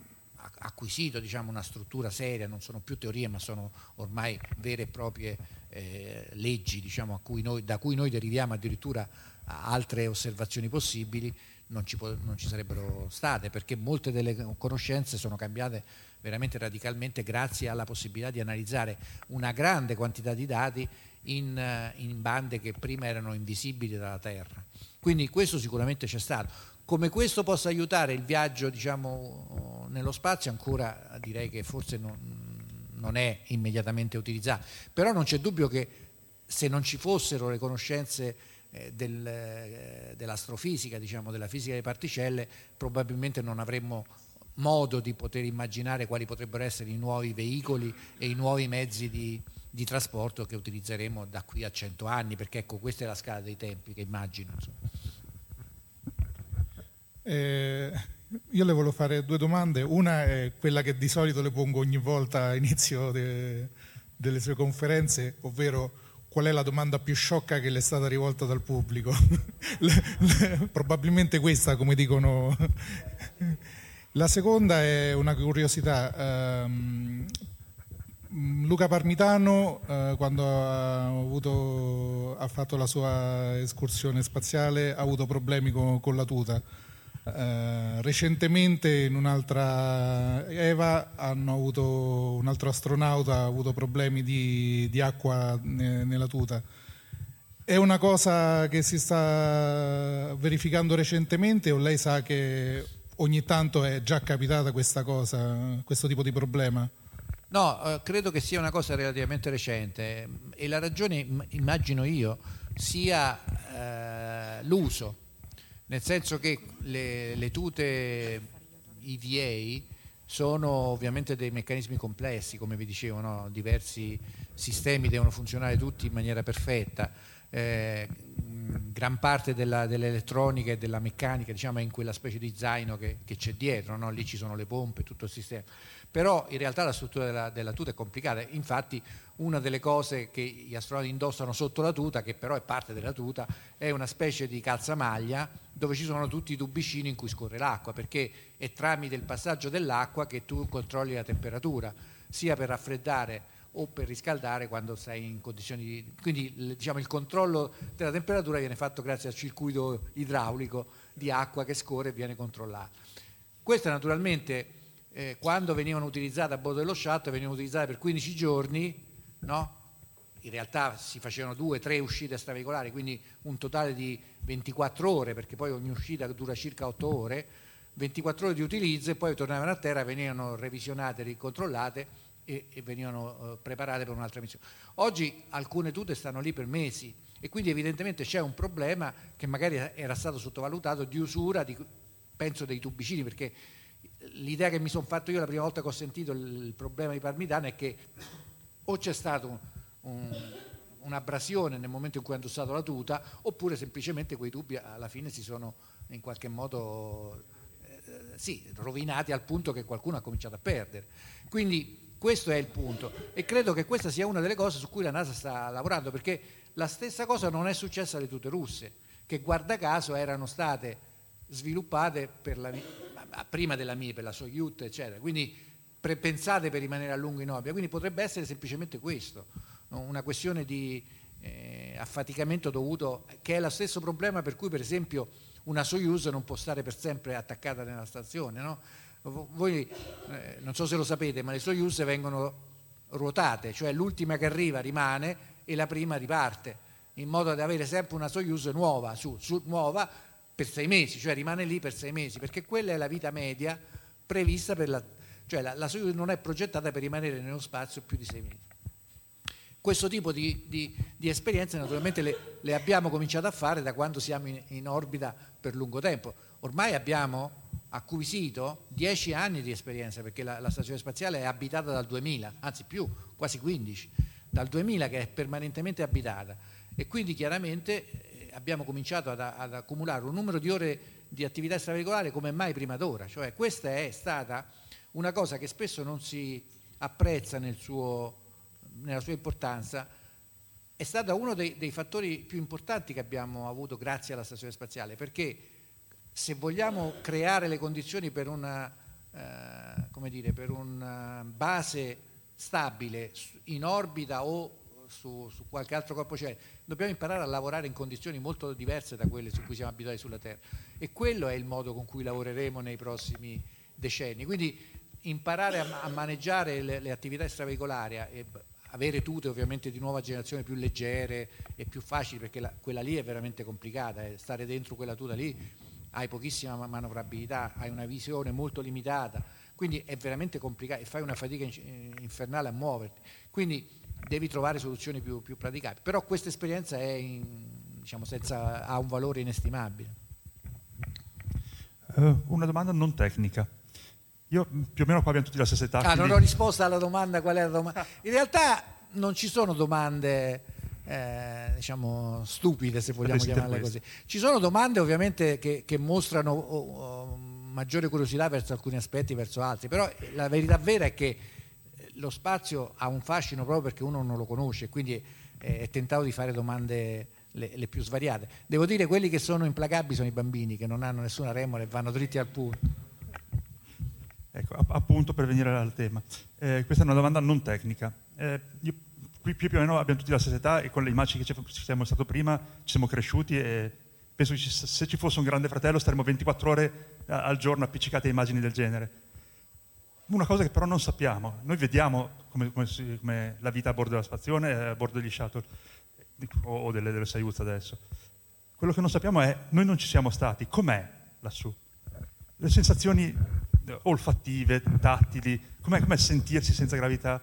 acquisito diciamo, una struttura seria, non sono più teorie ma sono ormai vere e proprie eh, leggi diciamo, cui noi, da cui noi deriviamo addirittura altre osservazioni possibili, non ci, può, non ci, sarebbero state perché molte delle conoscenze sono cambiate veramente radicalmente grazie alla possibilità di analizzare una grande quantità di dati in, in bande che prima erano invisibili dalla Terra. Quindi questo sicuramente c'è stato. Come questo possa aiutare il viaggio diciamo, nello spazio ancora direi che forse non, non è immediatamente utilizzato, però non c'è dubbio che se non ci fossero le conoscenze del, eh, dell'astrofisica, diciamo, della fisica delle particelle, probabilmente non avremmo modo di poter immaginare quali potrebbero essere i nuovi veicoli e i nuovi mezzi di, di trasporto che utilizzeremo da qui a cento anni, perché ecco questa è la scala dei tempi che immagino. Eh, io le volevo fare due domande, una è quella che di solito le pongo ogni volta a inizio de, delle sue conferenze, ovvero qual è la domanda più sciocca che le è stata rivolta dal pubblico. Probabilmente questa, come dicono. La seconda è una curiosità. Um, Luca Parmitano, uh, quando ha, avuto, ha, fatto la sua escursione spaziale, ha avuto problemi con, con la tuta eh, recentemente in un'altra EVA avuto, un altro astronauta ha avuto problemi di, di acqua ne, nella tuta. È una cosa che si sta verificando recentemente o lei sa che ogni tanto è già capitata questa cosa, questo tipo di problema? No, eh, credo che sia una cosa relativamente recente e la ragione, immagino io, sia eh, l'uso nel senso che le, le tute EVA sono ovviamente dei meccanismi complessi, come vi dicevo, no? diversi sistemi devono funzionare tutti in maniera perfetta. Eh, gran parte della, dell'elettronica e della meccanica diciamo, è in quella specie di zaino che, che c'è dietro, no? lì ci sono le pompe, tutto il sistema. Però in realtà la struttura della, della tuta è complicata, infatti una delle cose che gli astronauti indossano sotto la tuta, che però è parte della tuta, è una specie di calzamaglia dove ci sono tutti i tubicini in cui scorre l'acqua, perché è tramite il passaggio dell'acqua che tu controlli la temperatura, sia per raffreddare o per riscaldare quando sei in condizioni di... Quindi diciamo, il controllo della temperatura viene fatto grazie al circuito idraulico di acqua che scorre e viene controllato. Questa naturalmente eh, quando venivano utilizzate a bordo dello shuttle venivano utilizzate per 15 giorni no? in realtà si facevano due, tre uscite extraveicolari, quindi un totale di 24 ore, perché poi ogni uscita dura circa 8 ore, 24 ore di utilizzo e poi tornavano a terra, venivano revisionate, ricontrollate e, e venivano eh, preparate per un'altra missione. Oggi alcune tute stanno lì per mesi e quindi evidentemente c'è un problema che magari era stato sottovalutato di usura, di, penso dei tubicini, perché l'idea che mi sono fatto io la prima volta che ho sentito il problema di Parmitano è che o c'è stato un, un, un'abrasione nel momento in cui ha indossato la tuta oppure semplicemente quei tubi alla fine si sono in qualche modo eh, sì, rovinati al punto che qualcuno ha cominciato a perdere. Quindi questo è il punto e credo che questa sia una delle cose su cui la NASA sta lavorando perché la stessa cosa non è successa alle tute russe che guarda caso erano state sviluppate la, prima della MIE, per la Soyut, eccetera, quindi pensate per rimanere a lungo in orbita, quindi potrebbe essere semplicemente questo, una questione di eh, affaticamento dovuto, che è lo stesso problema per cui per esempio una Soyuz non può stare per sempre attaccata nella stazione, no? Voi eh, non so se lo sapete, ma le Soyuz vengono ruotate, cioè l'ultima che arriva rimane e la prima riparte, in modo da avere sempre una Soyuz nuova, su, su, nuova per sei mesi, cioè rimane lì per sei mesi, perché quella è la vita media prevista per la... cioè la, la Soyuz non è progettata per rimanere nello spazio più di sei mesi. Questo tipo di, di, di esperienze naturalmente le, le, abbiamo cominciato a fare da quando siamo in, in orbita per lungo tempo. Ormai abbiamo acquisito 10 anni di esperienza perché la, la, stazione spaziale è abitata dal 2000, anzi più, quasi 15, dal 2000 che è permanentemente abitata e quindi chiaramente abbiamo cominciato ad, ad, accumulare un numero di ore di attività extraveicolare come mai prima d'ora, cioè questa è stata una cosa che spesso non si apprezza nel suo, nella sua importanza, è stata uno dei, dei fattori più importanti che abbiamo avuto grazie alla stazione spaziale perché se vogliamo creare le condizioni per una, eh, dire, per una base stabile in orbita o su, su, qualche altro corpo celeste, dobbiamo imparare a lavorare in condizioni molto diverse da quelle su cui siamo abituati sulla Terra e quello è il modo con cui lavoreremo nei prossimi decenni. Quindi imparare a, a maneggiare le, le, attività extraveicolari e avere tute ovviamente di nuova generazione più leggere e più facili perché la, quella lì è veramente complicata, eh, stare dentro quella tuta lì hai pochissima manovrabilità, hai una visione molto limitata, quindi è veramente complicato e fai una fatica infernale a muoverti. Quindi devi trovare soluzioni più, più praticabili. Però questa esperienza diciamo, senza, ha un valore inestimabile. Uh, una domanda non tecnica. Io più o meno qua abbiamo tutti la stessa età. Ah, quindi... non ho risposto alla domanda qual è la domanda. In realtà non ci sono domande eh, diciamo stupide se vogliamo chiamarle così. Ci sono domande ovviamente che, che mostrano oh, oh, maggiore curiosità verso alcuni aspetti, verso altri, però la verità vera è che lo spazio ha un fascino proprio perché uno non lo conosce, quindi è, è tentato di fare domande le, le, più svariate. Devo dire quelli che sono implacabili sono i bambini che non hanno nessuna remora e vanno dritti al punto. Ecco, appunto per venire al tema. Eh, questa è una domanda non tecnica. Eh, io qui più o meno abbiamo tutti la stessa età e con le immagini che ci siamo stati prima ci siamo cresciuti e penso che se ci fosse un grande fratello staremmo 24 ore al giorno appiccicati a immagini del genere. Una cosa che però non sappiamo, noi vediamo come, come, come la vita a bordo della stazione, a bordo degli shuttle o, delle, delle Soyuz adesso. Quello che non sappiamo è, noi non ci siamo stati, com'è lassù? Le sensazioni olfattive, tattili, com'è, com'è sentirsi senza gravità?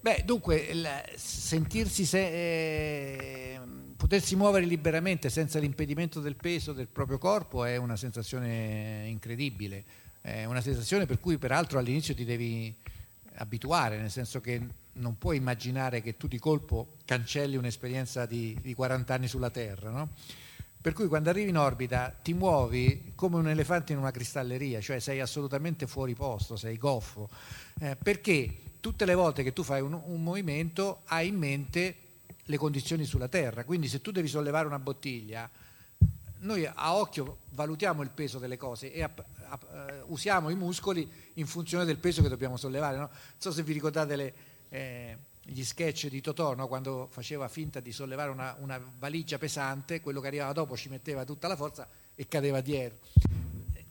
Beh, dunque, sentirsi se, eh, potersi muovere liberamente senza l'impedimento del peso del proprio corpo è una sensazione incredibile, è una sensazione per cui peraltro all'inizio ti devi abituare, nel senso che non puoi immaginare che tu di colpo cancelli un'esperienza di, di 40 anni sulla Terra. No? Per cui quando arrivi in orbita ti muovi come un elefante in una cristalleria, cioè sei assolutamente fuori posto, sei goffo, eh, perché tutte le volte che tu fai un, un movimento hai in mente le condizioni sulla terra, quindi se tu devi sollevare una bottiglia, noi a occhio valutiamo il peso delle cose e a, usiamo i muscoli in funzione del peso che dobbiamo sollevare. No? Non so se vi ricordate le, eh, gli sketch di Totò, no? quando faceva finta di sollevare una, una, valigia pesante, quello che arrivava dopo ci metteva tutta la forza e cadeva dietro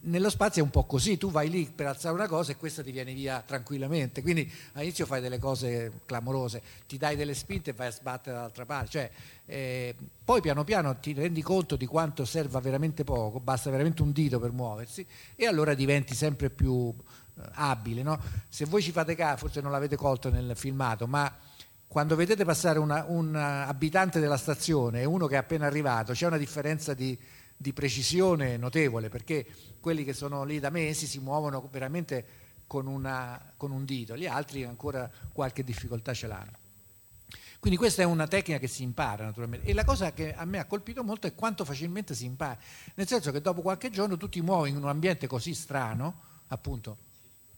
nello spazio è un po' così, tu vai lì per alzare una cosa e questa ti viene via tranquillamente, quindi all'inizio fai delle cose clamorose, ti dai delle spinte e vai a sbattere dall'altra parte, cioè, eh, poi piano piano ti rendi conto di quanto serva veramente poco, basta veramente un dito per muoversi e allora diventi sempre più eh, abile. No? Se voi ci fate caso, forse non l'avete colto nel filmato, ma quando vedete passare una, un abitante della stazione e uno che è appena arrivato, c'è una differenza di, di precisione notevole perché quelli che sono lì da mesi si muovono veramente con, una, con un dito, gli altri ancora qualche difficoltà ce l'hanno. Quindi questa è una tecnica che si impara naturalmente e la cosa che a me ha colpito molto è quanto facilmente si impara, nel senso che dopo qualche giorno tu ti muovi in un ambiente così strano, appunto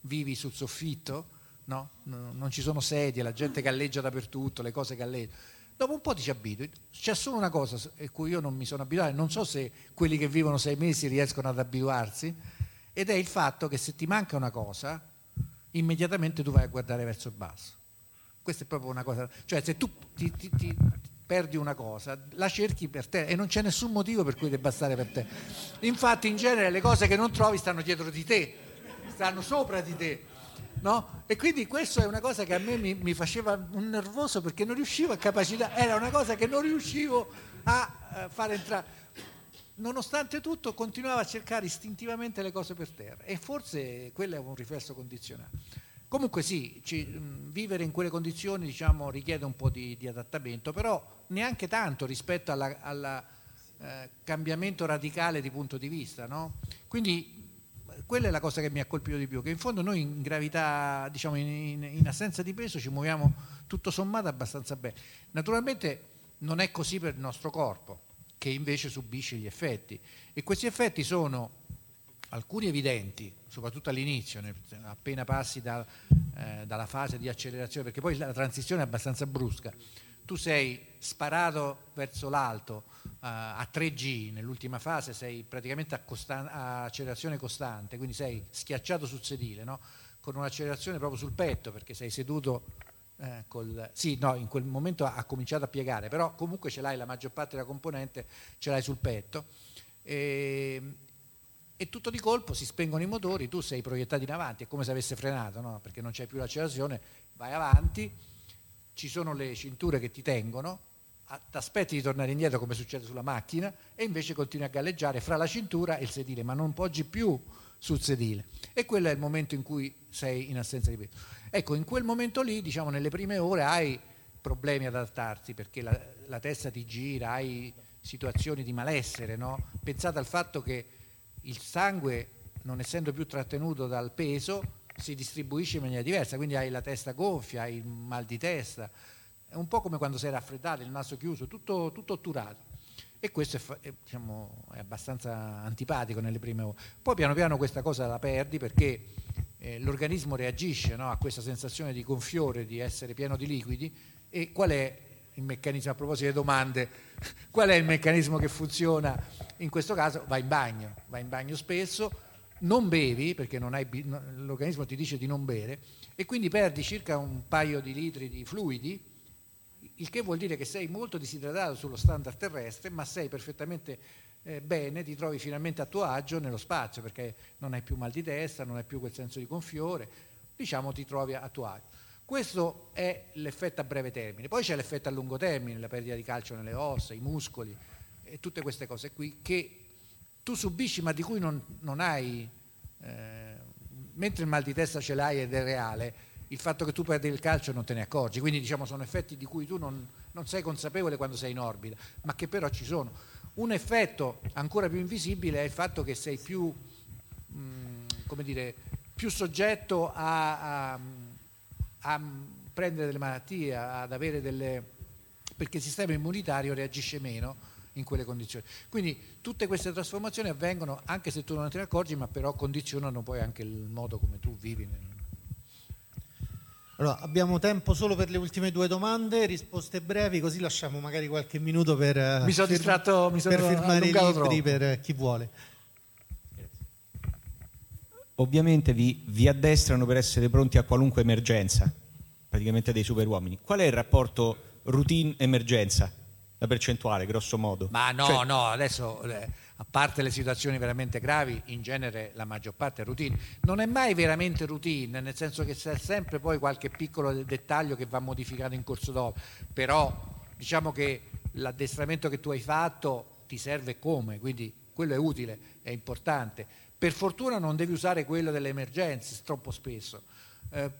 vivi sul soffitto, no? non ci sono sedie, la gente galleggia dappertutto, le cose galleggiano. Dopo un po' ti ci abitui. C'è solo una cosa a cui io non mi sono abituato, non so se quelli che vivono sei mesi riescono ad abituarsi, ed è il fatto che se ti manca una cosa, immediatamente tu vai a guardare verso il basso. Questa è proprio una cosa, cioè se tu ti, ti, ti perdi una cosa, la cerchi per te e non c'è nessun motivo per cui debba stare per te. Infatti in genere le cose che non trovi stanno dietro di te, stanno sopra di te. No? E quindi questo è una cosa che a me mi, mi, faceva un nervoso perché non riuscivo a capacitare, era una cosa che non riuscivo a uh, fare entrare. Nonostante tutto continuavo a cercare istintivamente le cose per terra e forse quello è un riflesso condizionato. Comunque sì, ci, mh, vivere in quelle condizioni diciamo, richiede un po' di, di, adattamento, però neanche tanto rispetto al eh, cambiamento radicale di punto di vista. No? Quindi quella è la cosa che mi ha colpito di più, che in fondo noi in gravità, diciamo in, in assenza di peso ci muoviamo tutto sommato abbastanza bene. Naturalmente non è così per il nostro corpo, che invece subisce gli effetti e questi effetti sono alcuni evidenti, soprattutto all'inizio, appena passi da, eh, dalla fase di accelerazione, perché poi la transizione è abbastanza brusca. Tu sei sparato verso l'alto uh, a 3G, nell'ultima fase sei praticamente a, costan- a, accelerazione costante, quindi sei schiacciato sul sedile, no? con un'accelerazione proprio sul petto, perché sei seduto eh, col... Sì, no, in quel momento ha cominciato a piegare, però comunque ce l'hai, la maggior parte della componente ce l'hai sul petto. E, e tutto di colpo si spengono i motori, tu sei proiettato in avanti, è come se avesse frenato, no? perché non c'è più l'accelerazione, vai avanti, ci sono le cinture che ti tengono, ti aspetti di tornare indietro come succede sulla macchina e invece continui a galleggiare fra la cintura e il sedile, ma non poggi più sul sedile. E quello è il momento in cui sei in assenza di peso. Ecco, in quel momento lì, diciamo, nelle prime ore hai problemi ad adattarti perché la, la testa ti gira, hai situazioni di malessere, no? Pensate al fatto che il sangue, non essendo più trattenuto dal peso, si distribuisce in maniera diversa, quindi hai la testa gonfia, hai il mal di testa, è un po' come quando sei raffreddato, il naso chiuso, tutto, tutto otturato. E questo è, è, diciamo, è, abbastanza antipatico nelle prime ore. Poi piano piano questa cosa la perdi perché eh, l'organismo reagisce no, a questa sensazione di gonfiore, di essere pieno di liquidi e qual è il meccanismo, a proposito di domande, qual è il meccanismo che funziona in questo caso? Vai in bagno, vai in bagno spesso, non bevi perché non hai, l'organismo ti dice di non bere e quindi perdi circa un paio di litri di fluidi, il che vuol dire che sei molto disidratato sullo standard terrestre, ma sei perfettamente eh, bene, ti trovi finalmente a tuo agio nello spazio perché non hai più mal di testa, non hai più quel senso di gonfiore, diciamo ti trovi a tuo agio. Questo è l'effetto a breve termine, poi c'è l'effetto a lungo termine, la perdita di calcio nelle ossa, i muscoli e tutte queste cose qui che tu subisci ma di cui non, non hai, eh, mentre il mal di testa ce l'hai ed è reale, il fatto che tu perdi il calcio non te ne accorgi, quindi diciamo sono effetti di cui tu non, non sei consapevole quando sei in orbita, ma che però ci sono. Un effetto ancora più invisibile è il fatto che sei più, mh, mm, come dire, più soggetto a, a, a prendere delle malattie, ad avere delle... perché il sistema immunitario reagisce meno in quelle condizioni. Quindi tutte queste trasformazioni avvengono anche se tu non te ne accorgi, ma però condizionano poi anche il modo come tu vivi. Allora, abbiamo tempo solo per le ultime due domande, risposte brevi, così lasciamo magari qualche minuto per, eh, mi sono distratto, mi sono per firmare i libri troppo. per chi vuole. Ovviamente vi, vi addestrano per essere pronti a qualunque emergenza, praticamente dei superuomini. Qual è il rapporto routine-emergenza? La percentuale, grosso modo. Ma no, Cioè, no, adesso eh, a parte le situazioni veramente gravi, in genere la maggior parte è routine. Non è mai veramente routine, nel senso che c'è sempre poi qualche piccolo de- dettaglio che va modificato in corso d'opera, però diciamo che l'addestramento che tu hai fatto ti serve come, quindi quello è utile, è importante. Per fortuna non devi usare quello delle emergenze troppo spesso, eh,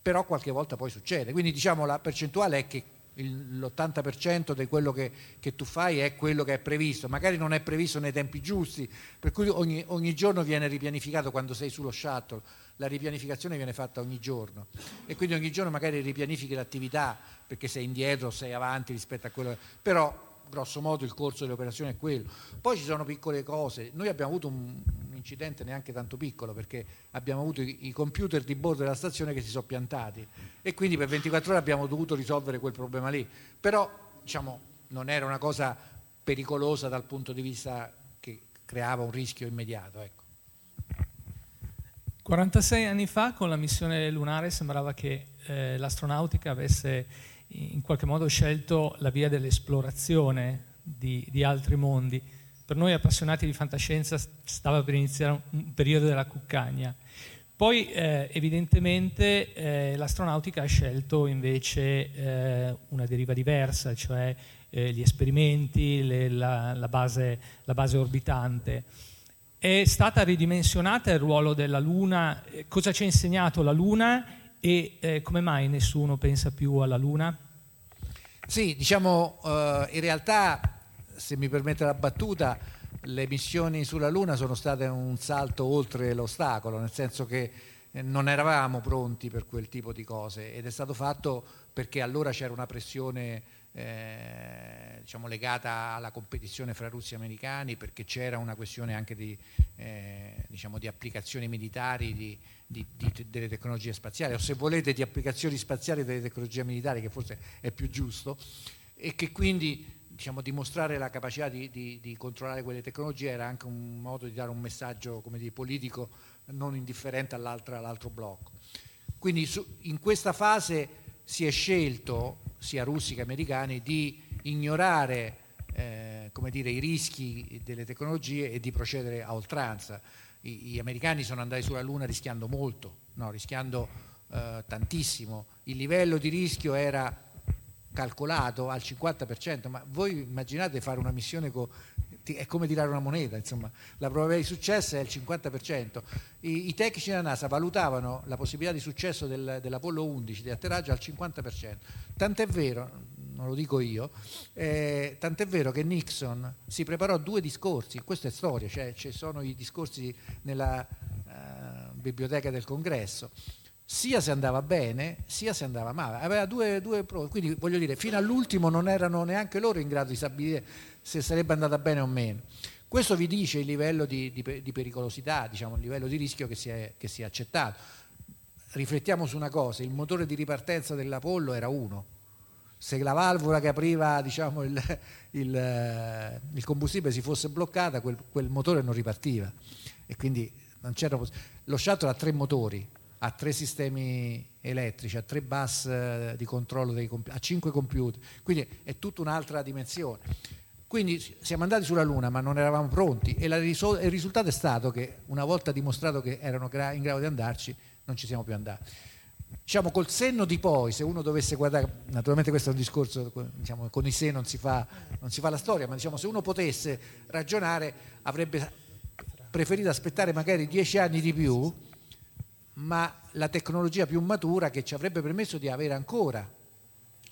però qualche volta poi succede. Quindi diciamo la percentuale è che l'80% di quello che, che tu fai è quello che è previsto, magari non è previsto nei tempi giusti, per cui ogni, ogni giorno viene ripianificato quando sei sullo shuttle, la ripianificazione viene fatta ogni giorno. E quindi ogni giorno magari ripianifichi l'attività perché sei indietro, sei avanti rispetto a quello, però grosso modo il corso delle operazioni è quello. Poi ci sono piccole cose, noi abbiamo avuto un, incidente neanche tanto piccolo perché abbiamo avuto i, i computer di bordo della stazione che si sono piantati e quindi per 24 ore abbiamo dovuto risolvere quel problema lì, però diciamo non era una cosa pericolosa dal punto di vista che creava un rischio immediato. Ecco. 46 anni fa con la missione lunare sembrava che eh, l'astronautica avesse in qualche modo scelto la via dell'esplorazione di, di altri mondi. Per noi appassionati di fantascienza stava per iniziare un, periodo della cuccagna. Poi eh, evidentemente eh, l'astronautica ha scelto invece eh, una deriva diversa, cioè eh, gli esperimenti, le- la, la base, la base orbitante. È stata ridimensionata il ruolo della Luna, Eh, cosa ci ha insegnato la Luna e eh, come mai nessuno pensa più alla Luna? Sì, diciamo eh, in realtà, se mi permette la battuta, le missioni sulla Luna sono state un salto oltre l'ostacolo, nel senso che eh, non eravamo pronti per quel tipo di cose ed è stato fatto perché allora c'era una pressione eh, diciamo, legata alla competizione fra russi e americani, perché c'era una questione anche di, eh, diciamo, di applicazioni militari di, di- di- delle tecnologie spaziali, o se volete di applicazioni spaziali delle tecnologie militari, che forse è più giusto, e che quindi diciamo, dimostrare la capacità di, di- controllare quelle tecnologie era anche un modo di dare un messaggio dire, politico non indifferente all'altro blocco. Quindi su- in questa fase si è scelto, sia russi che americani, di ignorare eh, dire, i rischi delle tecnologie e di procedere a oltranza. I, gli americani sono andati sulla Luna rischiando molto, no, rischiando eh, tantissimo. Il livello di rischio era calcolato al 50%, ma voi immaginate fare una missione con è come tirare una moneta, insomma, la probabilità di successo è il 50%. I, i tecnici della NASA valutavano la possibilità di successo del- dell'Apollo 11 di atterraggio al 50%. Tant'è vero, non lo dico io, eh, tant'è vero che Nixon si preparò due discorsi, questa è storia, cioè ci sono i discorsi nella eh, biblioteca del congresso, sia se andava bene, sia se andava male. Aveva due, due prove, quindi voglio dire, fino all'ultimo non erano neanche loro in grado di stabilire se sarebbe andata bene o meno. Questo vi dice il livello di, di di pericolosità, diciamo, il livello di rischio che si è, che si è accettato. Riflettiamo su una cosa, il motore di ripartenza dell'Apollo era uno. Se la valvola che apriva diciamo, il, il, eh, il combustibile si fosse bloccata, quel, quel motore non ripartiva. E quindi non c'era poss- Lo shuttle ha tre motori, ha tre sistemi elettrici, ha tre bus eh, di controllo, dei comp- ha cinque computer, quindi è tutta un'altra dimensione. Quindi siamo andati sulla Luna ma non eravamo pronti e risol- il risultato è stato che una volta dimostrato che erano gra- in grado di andarci non ci siamo più andati. Diciamo col senno di poi, se uno dovesse guardare, naturalmente questo è un discorso, diciamo, con i se non si, fa, non si fa la storia, ma diciamo, se uno potesse ragionare avrebbe preferito aspettare magari dieci anni di più, ma la tecnologia più matura che ci avrebbe permesso di avere ancora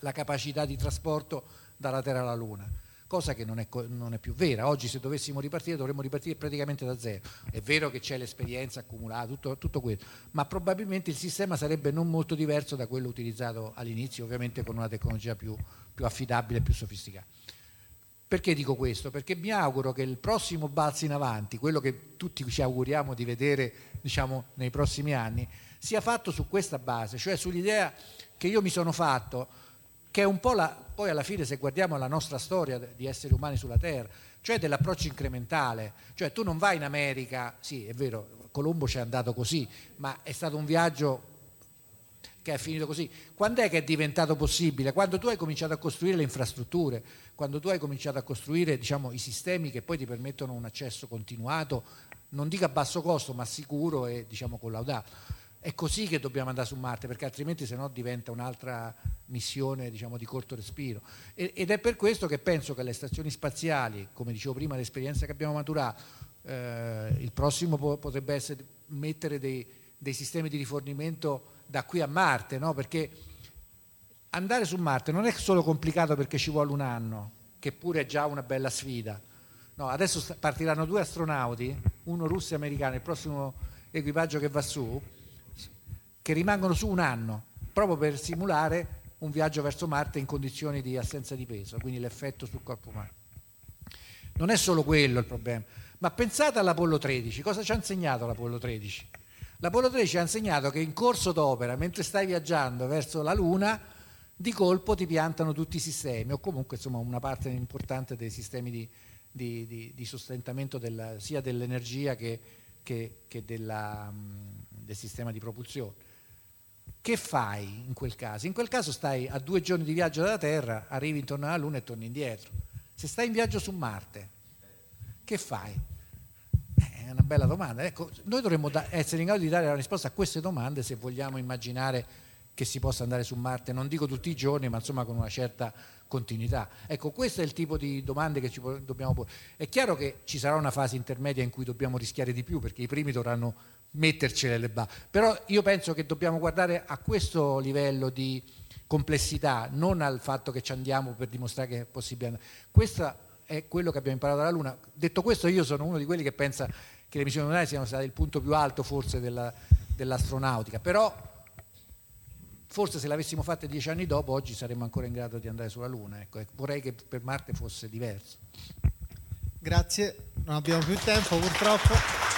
la capacità di trasporto dalla Terra alla Luna, cosa che non è, non è più vera. Oggi se dovessimo ripartire dovremmo ripartire praticamente da zero. È vero che c'è l'esperienza accumulata, tutto, tutto quello, ma probabilmente il sistema sarebbe non molto diverso da quello utilizzato all'inizio, ovviamente con una tecnologia più, più affidabile e più sofisticata. Perché dico questo? Perché mi auguro che il prossimo balzo in avanti, quello che tutti ci auguriamo di vedere diciamo, nei prossimi anni, sia fatto su questa base, cioè sull'idea che io mi sono fatto, che è un po' la, poi alla fine se guardiamo la nostra storia di esseri umani sulla Terra, cioè dell'approccio incrementale, cioè tu non vai in America, sì è vero, Colombo ci è andato così, ma è stato un viaggio che è finito così. Quando è che è diventato possibile? Quando tu hai cominciato a costruire le infrastrutture, quando tu hai cominciato a costruire diciamo, i sistemi che poi ti permettono un accesso continuato, non dico a basso costo, ma sicuro e diciamo, collaudato. È così che dobbiamo andare su Marte, perché altrimenti se no diventa un'altra missione diciamo, di corto respiro. ed è per questo che penso che le stazioni spaziali, come dicevo prima, l'esperienza che abbiamo maturato, eh, il prossimo potrebbe essere mettere dei, dei sistemi di rifornimento da qui a Marte, no? perché andare su Marte non è solo complicato perché ci vuole un anno, che pure è già una bella sfida. No, adesso partiranno due astronauti, uno russo e americano, il prossimo equipaggio che va su, che rimangono su un anno, proprio per simulare un viaggio verso Marte in condizioni di assenza di peso, quindi l'effetto sul corpo umano. Non è solo quello il problema, ma pensate all'Apollo 13, cosa ci ha insegnato l'Apollo 13? L'Apollo 13 ha insegnato che in corso d'opera, mentre stai viaggiando verso la Luna, di colpo ti piantano tutti i sistemi, o comunque insomma, una parte importante dei sistemi di, di, di, di sostentamento della, sia dell'energia che, che, che della, del sistema di propulsione. Che fai in quel caso? In quel caso stai a due giorni di viaggio dalla Terra, arrivi intorno alla Luna e torni indietro. Se stai in viaggio su Marte, che fai? È una bella domanda. Ecco, noi dovremmo essere in grado di dare la risposta a queste domande se vogliamo immaginare che si possa andare su Marte, non dico tutti i giorni, ma insomma con una certa continuità. Ecco, questo è il tipo di domande che ci dobbiamo porre. È chiaro che ci sarà una fase intermedia in cui dobbiamo rischiare di più, perché i primi dovranno mettercele le basi. Però io penso che dobbiamo guardare a questo livello di complessità, non al fatto che ci andiamo per dimostrare che è possibile. Questo è quello che abbiamo imparato dalla Luna. Detto questo, io sono uno di quelli che pensa che le missioni lunari siano state il punto più alto forse della, dell'astronautica, però forse se l'avessimo fatta dieci anni dopo oggi saremmo ancora in grado di andare sulla Luna. Ecco, vorrei che per Marte fosse diverso. Grazie, non abbiamo più tempo purtroppo.